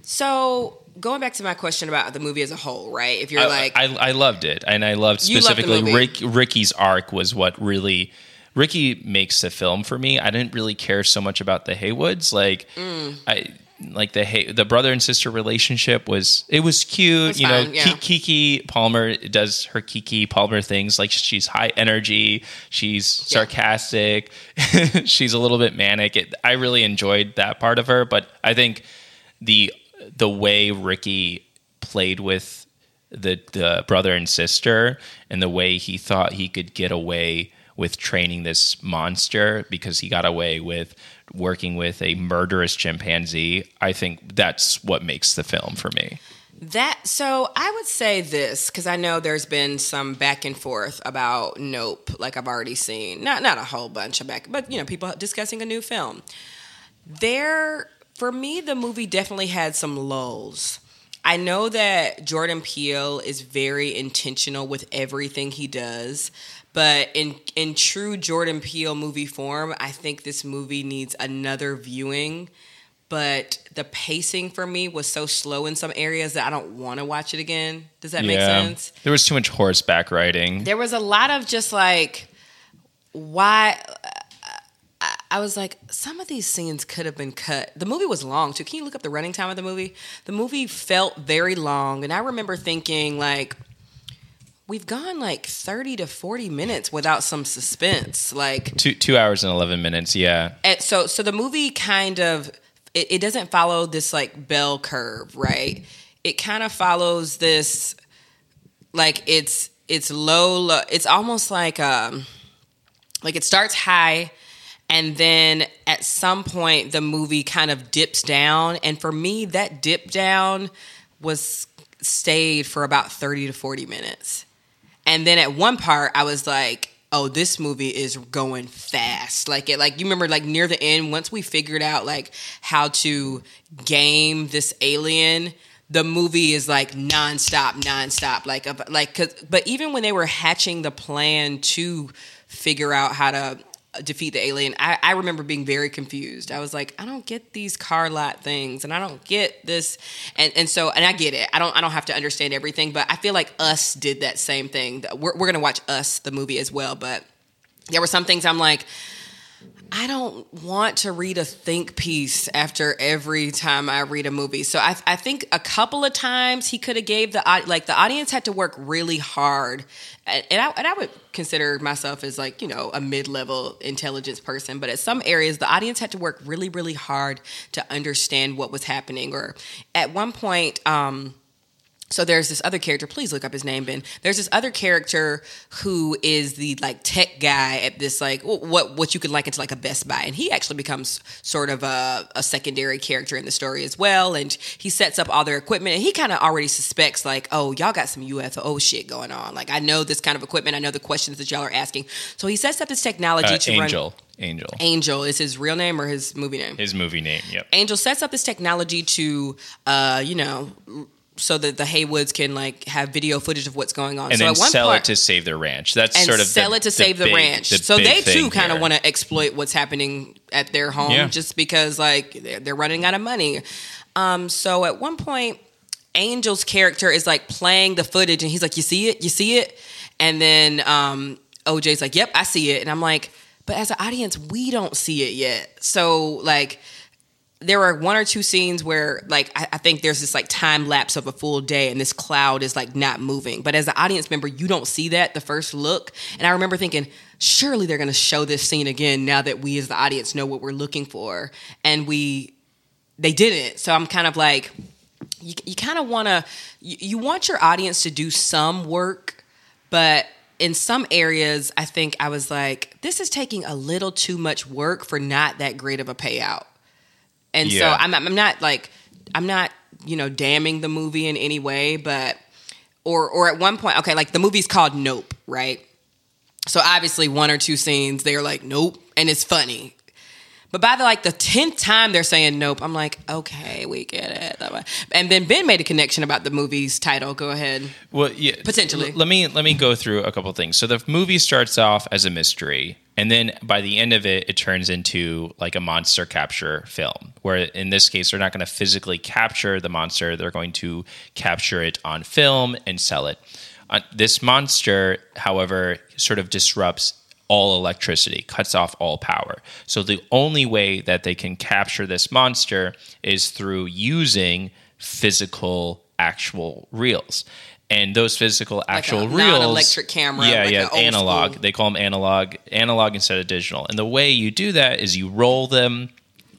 so going back to my question about the movie as a whole, right? If you're I, like, I, I loved it, and I loved You loved specifically. Rick, Ricky's arc was what really Ricky makes the film for me. I didn't really care so much about the Haywoods, like Mm. I like the the brother and sister relationship was it was cute. It's you know, yeah. Keke Palmer does her Keke Palmer things. Like she's high energy, she's sarcastic, she's a little bit manic. It, I really enjoyed that part of her, but I think the the way Ricky played with the the brother and sister and the way he thought he could get away with training this monster because he got away with working with a murderous chimpanzee i think that's what makes the film for me That so I would say this because I know there's been some back and forth about Nope, like I've already seen. Not not a whole bunch of back, but you know, people discussing a new film. There for me the movie definitely had some lulls. I know that Jordan Peele is very intentional with everything he does, but in in true Jordan Peele movie form, I think this movie needs another viewing but the pacing for me was so slow in some areas that I don't want to watch it again. Does that make sense? there was too much horseback riding There was a lot of just like, why? I, I was like, some of these scenes could have been cut. The movie was long too. Can you look up the running time of the movie? The movie felt very long, and I remember thinking like. We've gone like 30 to 40 minutes without some suspense. Like, two two hours and 11 minutes yeah. And so so the movie kind of it, it doesn't follow this like bell curve right? It kind of follows this like it's it's low, low it's almost like um like it starts high and then at some point the movie kind of dips down. And for me that dip down was stayed for about 30 to 40 minutes and then at one part, I was like, "Oh, this movie is going fast." Like it, like you remember, like near the end, once we figured out like how to game this alien, the movie is like nonstop, nonstop. Like, like, cause, but even when they were hatching the plan to figure out how to defeat the alien, I, I remember being very confused. I was like, I don't get these car lot things, and I don't get this, and and so, and I get it. I don't, I don't have to understand everything, but I feel like Us did that same thing. We're, we're gonna watch Us the movie as well, but there were some things I'm like. I don't want to read a think piece after every time I read a movie. So I, I think a couple of times he could have gave the like the audience had to work really hard, and, I and I would consider myself as like you know a mid level intelligence person, but at some areas the audience had to work really really hard to understand what was happening. Or at one point. um so there's this other character please look up his name ben there's this other character who is the like tech guy at this like what what you could liken to like a best buy and he actually becomes sort of a, a secondary character in the story as well and he sets up all their equipment and he kind of already suspects like oh y'all got some ufo shit going on like i know this kind of equipment i know the questions that y'all are asking so he sets up this technology Uh, to Angel. run Angel. angel is his real name or his movie name His movie name. Yep. Angel sets up this technology to, uh, you know, so that the Haywoods can like have video footage of what's going on. and so then at one sell point, it to save their ranch. That's and sort of sell the, it to save the big- ranch. the so they too kind of want to exploit what's happening at their home, Yeah. just because like they're, they're running out of money. Um, so at one point, Angel's character is like playing the footage, and he's like, "You see it? You see it?" And then um, OJ's like, "Yep, I see it." And I'm like, "But as an audience, we don't see it yet." So like there are one or two scenes where like I, I think there's this like time lapse of a full day and this cloud is like not moving. But as an audience member you don't see that the first look. And i remember thinking surely they're going to show this scene again now that we as the audience know what we're looking for. And we they didn't. So i'm kind of like you, you kind of want to you, you want your audience to do some work but in some areas i think i was like this is taking a little too much work for not that great of a payout and so I'm, I'm not like I'm not you know damning the movie in any way, but or or at one point, okay, like the movie's called Nope, right? So obviously one or two scenes they're like Nope, and it's funny. But by the like the tenth time they're saying nope, I'm like, okay, we get it. And then Ben made a connection about the movie's title. Go ahead. Well, yeah, Potentially. l- let me let me go through a couple things. So the movie starts off as a mystery, and then by the end of it, it turns into like a monster capture film. Where in this case, they're not going to physically capture the monster; they're going to capture it on film and sell it. Uh, this monster, however, sort of disrupts all electricity, cuts off all power. So the only way that they can capture this monster is through using physical, actual reels. And those physical actual a reels, non-electric camera, yeah, like yeah, an analog. school. They call them analog, analog instead of digital. And the way you do that is you roll them,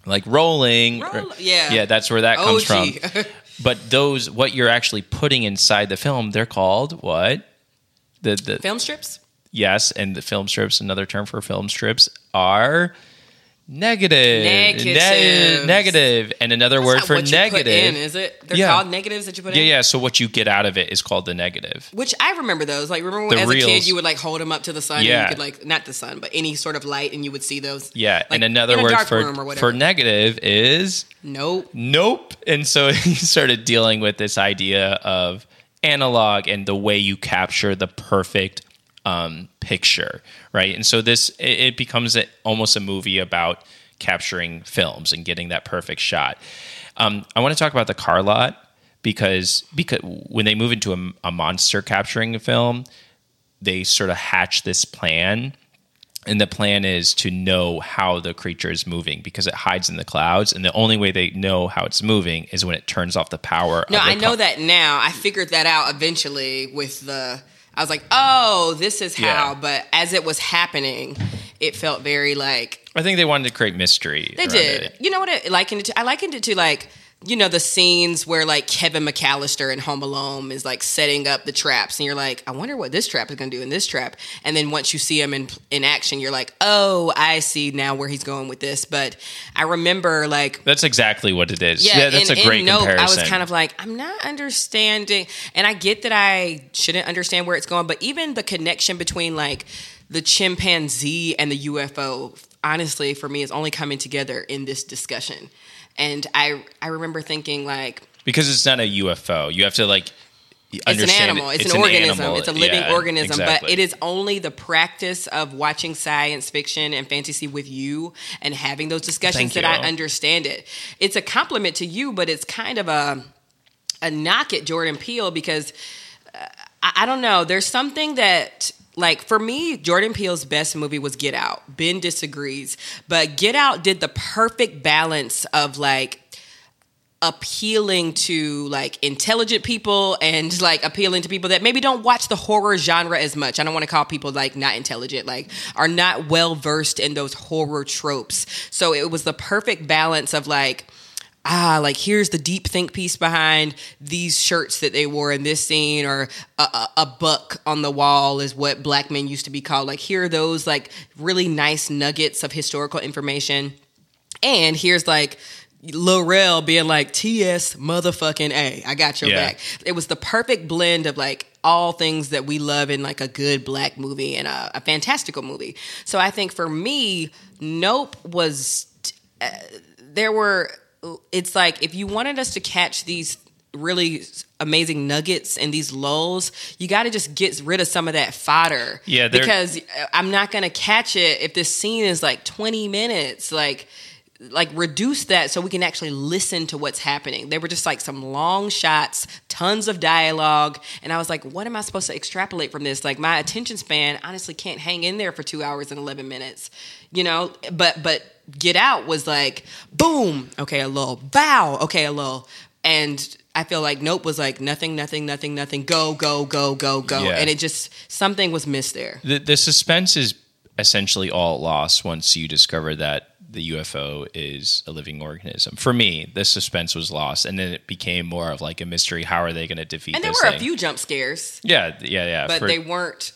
like rolling. or- yeah. yeah, that's where that comes from. But those, what you're actually putting inside the film, they're called what? The the Film strips. yes, and the film strips, another term for film strips, are negative. Negatives. Ne- negative. And another That's word for what you put negative. in, is it? They're Yeah. called negatives that you put yeah, in. yeah. So what you get out of it is called the negative. Which I remember those. Like remember when as a kid you would like hold them up to the sun. And Yeah. you could like not the sun, but any sort of light, and you would see those. Yeah. Like, and another word for room or whatever. for negative is Nope. nope. And so he started dealing with this idea of analog and the way you capture the perfect um, picture, right? And so this it, it becomes a, almost a movie about capturing films and getting that perfect shot. Um, I want to talk about the car lot because because when they move into a, a monster capturing film, they sort of hatch this plan and the plan is to know how the creature is moving because it hides in the clouds and the only way they know how it's moving is when it turns off the power No, the I know car. that now. I figured that out eventually with the. I was like, oh, this is how. Yeah. But as it was happening, it felt very like i think they wanted to create mystery They did. it. You know what I likened it to? I likened it to like you know the scenes where like Kevin McAllister in Home Alone is like setting up the traps, and you're like, I wonder what this trap is going to do in this trap. And then once you see him in in action, you're like, oh, I see now where he's going with this. But I remember like that's exactly what it is yeah, yeah, that's in, a great Nope, comparison I was kind of like, I'm not understanding, and I get that I shouldn't understand where it's going, but even the connection between like the chimpanzee and the UFO, honestly, for me, is only coming together in this discussion. And I, I remember thinking like, because it's not a UFO. You have to like it's an animal. it. It's, an, organism. animal. It's a living Yeah, organism. But it is only the practice of watching science fiction and fantasy with you and having those discussions Thank that I understand it. It's a compliment to you, but it's kind of a a knock at Jordan Peele because uh, I, I don't know. There's something that. Like for me, Jordan Peele's best movie was Get Out. Ben disagrees, but Get Out did the perfect balance of like appealing to like intelligent people and like appealing to people that maybe don't watch the horror genre as much. I don't want to call people like not intelligent, like are not well versed in those horror tropes. So it was the perfect balance of like ah, like here's the deep think piece behind these shirts that they wore in this scene, or a, a, a buck on the wall is what black men used to be called. Like here are those like really nice nuggets of historical information. And here's like LilRel being like TS motherfucking A. I got your Yeah. back. It was the perfect blend of like all things that we love in like a good black movie and a, a fantastical movie. So I think for me, Nope was uh, there were it's like if you wanted us to catch these really amazing nuggets and these lulls, you got to just get rid of some of that fodder. Yeah, because uh, I'm not going to catch it if this scene is like 20 minutes. Like, like reduce that so we can actually listen to what's happening. They were just like some long shots, tons of dialogue, and I was like, what am I supposed to extrapolate from this? Like my attention span honestly can't hang in there for 2 hours and 11 minutes. You know, but but Get Out was like boom, okay, a little bow, okay, a little and I feel like Nope was like nothing, nothing, nothing, nothing, go, go, go, go, go. Yeah. And it just something was missed there. the the suspense is essentially all lost once you discover that the UFO is a living organism. For me, the suspense was lost, and then it became more of like a mystery. How are they going to defeat? And there were a few jump scares. Yeah, yeah, yeah. but for- they weren't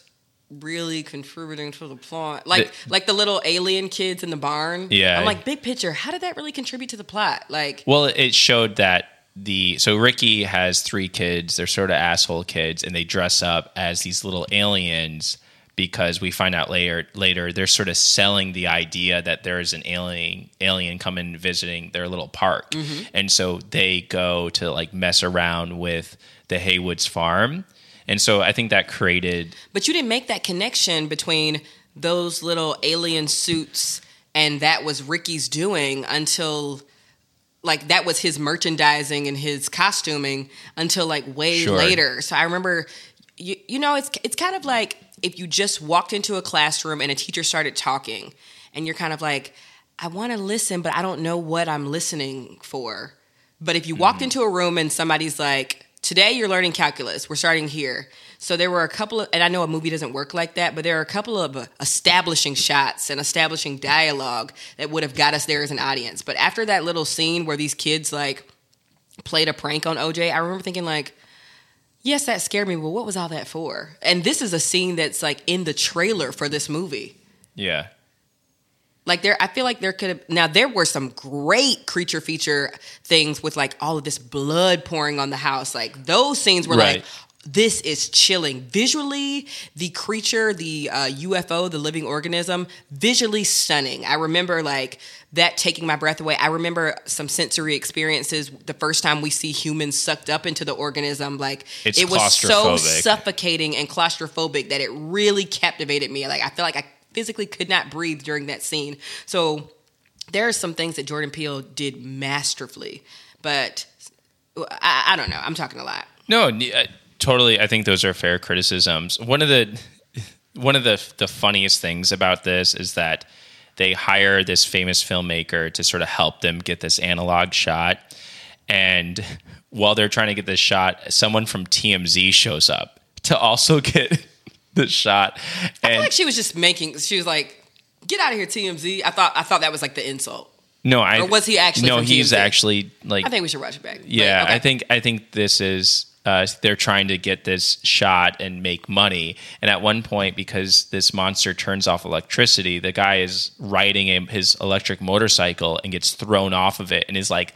really contributing to the plot. Like The- like the little alien kids in the barn. Yeah. I'm like, big picture, how did that really contribute to the plot? Like Well, it showed that the so Ricky has three kids. They're sort of asshole kids, and they dress up as these little aliens because we find out later later they're sort of selling the idea that there is an alien alien coming visiting their little park, mm-hmm. and so they go to like mess around with the Haywoods farm, and so I think that created but you didn't make that connection between those little alien suits and that was Ricky's doing until like that was his merchandising and his costuming until like way Sure. later. So I remember you, you know it's it's kind of like if you just walked into a classroom and a teacher started talking and you're kind of like I want to listen but I don't know what I'm listening for. But if you walked mm-hmm. into a room and somebody's like today you're learning calculus, we're starting here. So there were a couple of, and I know a movie doesn't work like that, but there are a couple of establishing shots and establishing dialogue that would have got us there as an audience. But after that little scene where these kids like played a prank on OJ, I remember thinking like, yes, that scared me, but what was all that for? And this is a scene that's like in the trailer for this movie. yeah Like there, I feel like there could have. Now there were some great creature feature things with like all of this blood pouring on the house. Like those scenes were Right. like, this is chilling visually. The creature, the uh, UFO, the living organism, visually stunning. I remember like that taking my breath away. I remember some sensory experiences the first time we see humans sucked up into the organism. Like It's it was so suffocating and claustrophobic that it really captivated me. Like I feel like I physically could not breathe during that scene. So there are some things that Jordan Peele did masterfully, but I, I don't know. I'm talking a lot. No, uh, totally. I think those are fair criticisms. One of the one of the the funniest things about this is that they hire this famous filmmaker to sort of help them get this analog shot, and while they're trying to get this shot, someone from TMZ shows up to also get the shot. I feel like she was just making. She was like, "Get out of here, TMZ." I thought. I thought that was like the insult. no, I Or was he actually No, he's TMZ? actually like I think we should watch it back. Yeah, okay. I think I think this is uh, they're trying to get this shot and make money. And at one point, because this monster turns off electricity, the guy is riding a, his electric motorcycle and gets thrown off of it and is like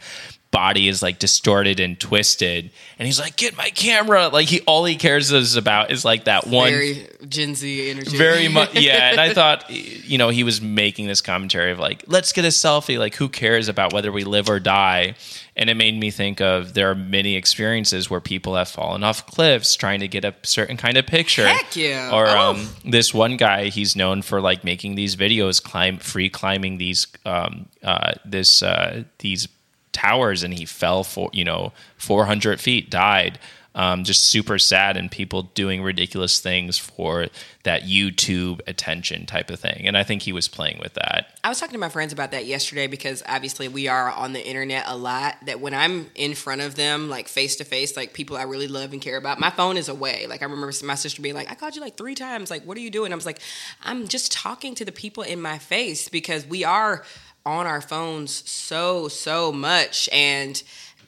body is like distorted and twisted and he's like get my camera like he all he cares is about is like that one Very Gen Z energy. very much yeah and i thought you know he was making this commentary of like let's get a selfie like who cares about whether we live or die and it made me think of there are many experiences where people have fallen off cliffs trying to get a certain kind of picture Heck yeah. or Oh. um, this one guy he's known for like making these videos climb free climbing these um, uh, this uh, these towers and he fell for you know 400 feet died um, just super sad and people doing ridiculous things for that youtube attention type of thing and i think he was playing with that I was talking to my friends about that yesterday because obviously we are on the internet a lot. That when I'm in front of them, like face to face, like people I really love and care about, my phone is away. Like I remember my sister being like, "I called you like three times. Like, what are you doing?" I was like, "I'm just talking to the people in my face because we are on our phones so so much and."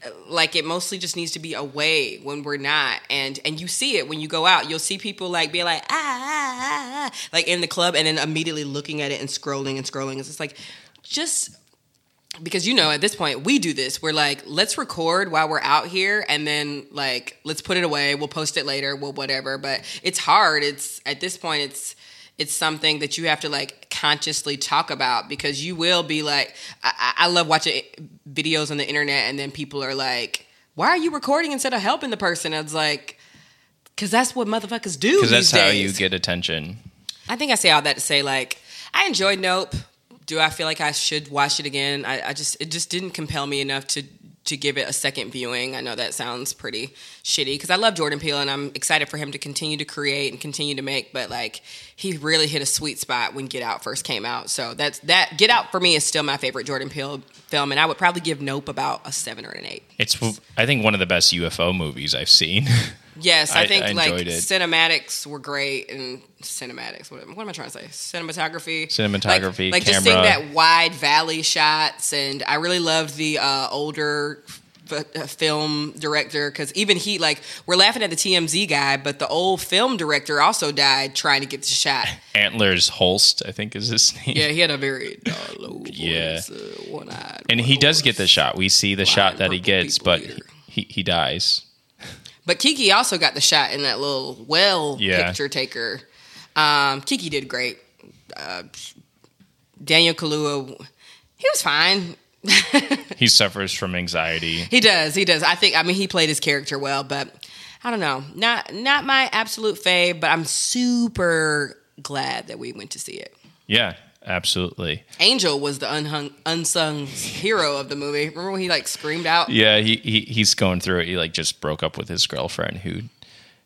uh, like it mostly just needs to be away when we're not and and you see it when you go out. You'll see people like be like ah, ah, ah, ah like in the club and then immediately looking at it and scrolling and scrolling. It's just like just because you know at this point we do this. We're like let's record while we're out here and then like let's put it away. We'll post it later. We'll whatever. But it's hard. It's at this point it's it's something that you have to like consciously talk about because you will be like I, I love watching videos on the internet and then people are like why are you recording instead of helping the person i was like because that's what motherfuckers do because that's how you get attention I think I say all that to say like I enjoyed Nope. Do I feel like I should watch it again? I, I just it just didn't compel me enough to to give it a second viewing. I know that sounds pretty shitty because I love Jordan Peele and I'm excited for him to continue to create and continue to make. But like he really hit a sweet spot when Get Out first came out. So that's that Get Out for me is still my favorite Jordan Peele film, and I would probably give Nope about a seven or an eight. it's i think one of the best ufo movies i've seen Yes, I, I- think I like it. cinematics were great and cinematics. What, what am I trying to say? Cinematography, Cinematography, like, like just seeing that wide valley shots, and I really loved the uh, older uh, film director because even he like we're laughing at the TMZ guy, but the old film director also died trying to get the shot. antlers holst i think is his name Yeah, he had a very uh, low voice, Yeah. uh, one eyed, and he does get the shot we see the shot that he gets but he, he dies But Keke also got the shot in that little well Yeah. picture taker. Um, Keke did great. Uh, Daniel Kaluuya, he was fine. he suffers from anxiety He does. He does. I think. I mean, he played his character well, but I don't know. Not not my absolute fave, but I'm super glad that we went to see it. yeah absolutely Angel was the unhung, unsung hero of the movie. Remember when he like screamed out? Yeah, he, he he's going through it. He like just broke up with his girlfriend who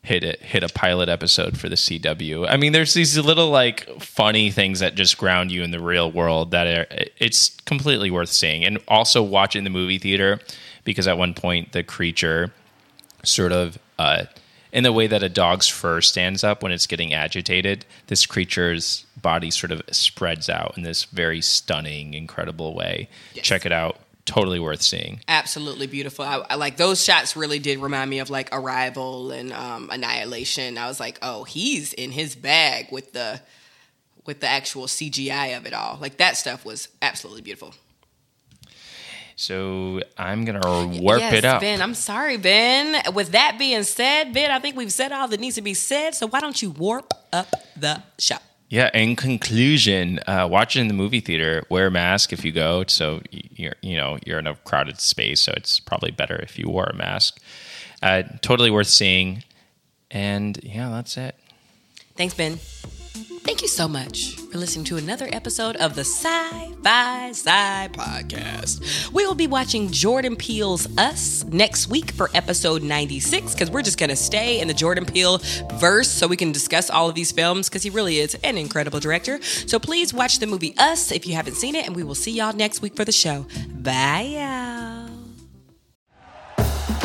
hit it hit a pilot episode for the CW. I mean, there's these little like funny things that just ground you in the real world that are it's completely worth seeing. And also watch it in the movie theater because at one point the creature sort of uh in the way that a dog's fur stands up when it's getting agitated, this creature's body sort of spreads out in this very stunning, incredible way. Yes. Check it out. Totally worth seeing. absolutely beautiful. I, I like those shots. Really did remind me of like Arrival and um, Annihilation. I was like, oh, he's in his bag with the with the actual CGI of it all. Like that stuff was absolutely beautiful. So I'm gonna warp yes, it up. Ben. I'm sorry, Ben. With that being said, Ben, I think we've said all that needs to be said. So why don't you warp up the show? Yeah. In conclusion, uh, watch it in the movie theater. Wear a mask if you go. So you're you know you're in a crowded space, so it's probably better if you wore a mask. Uh, totally worth seeing. And yeah, that's it. Thanks, Ben. Thank you so much for listening to another episode of the Sci Fi Sigh Podcast. We will be watching Jordan Peele's Us next week for episode 96 because we're just going to stay in the Jordan Peele verse so we can discuss all of these films because he really is an incredible director. So please watch the movie Us if you haven't seen it, and we will see y'all next week for the show. Bye, y'all.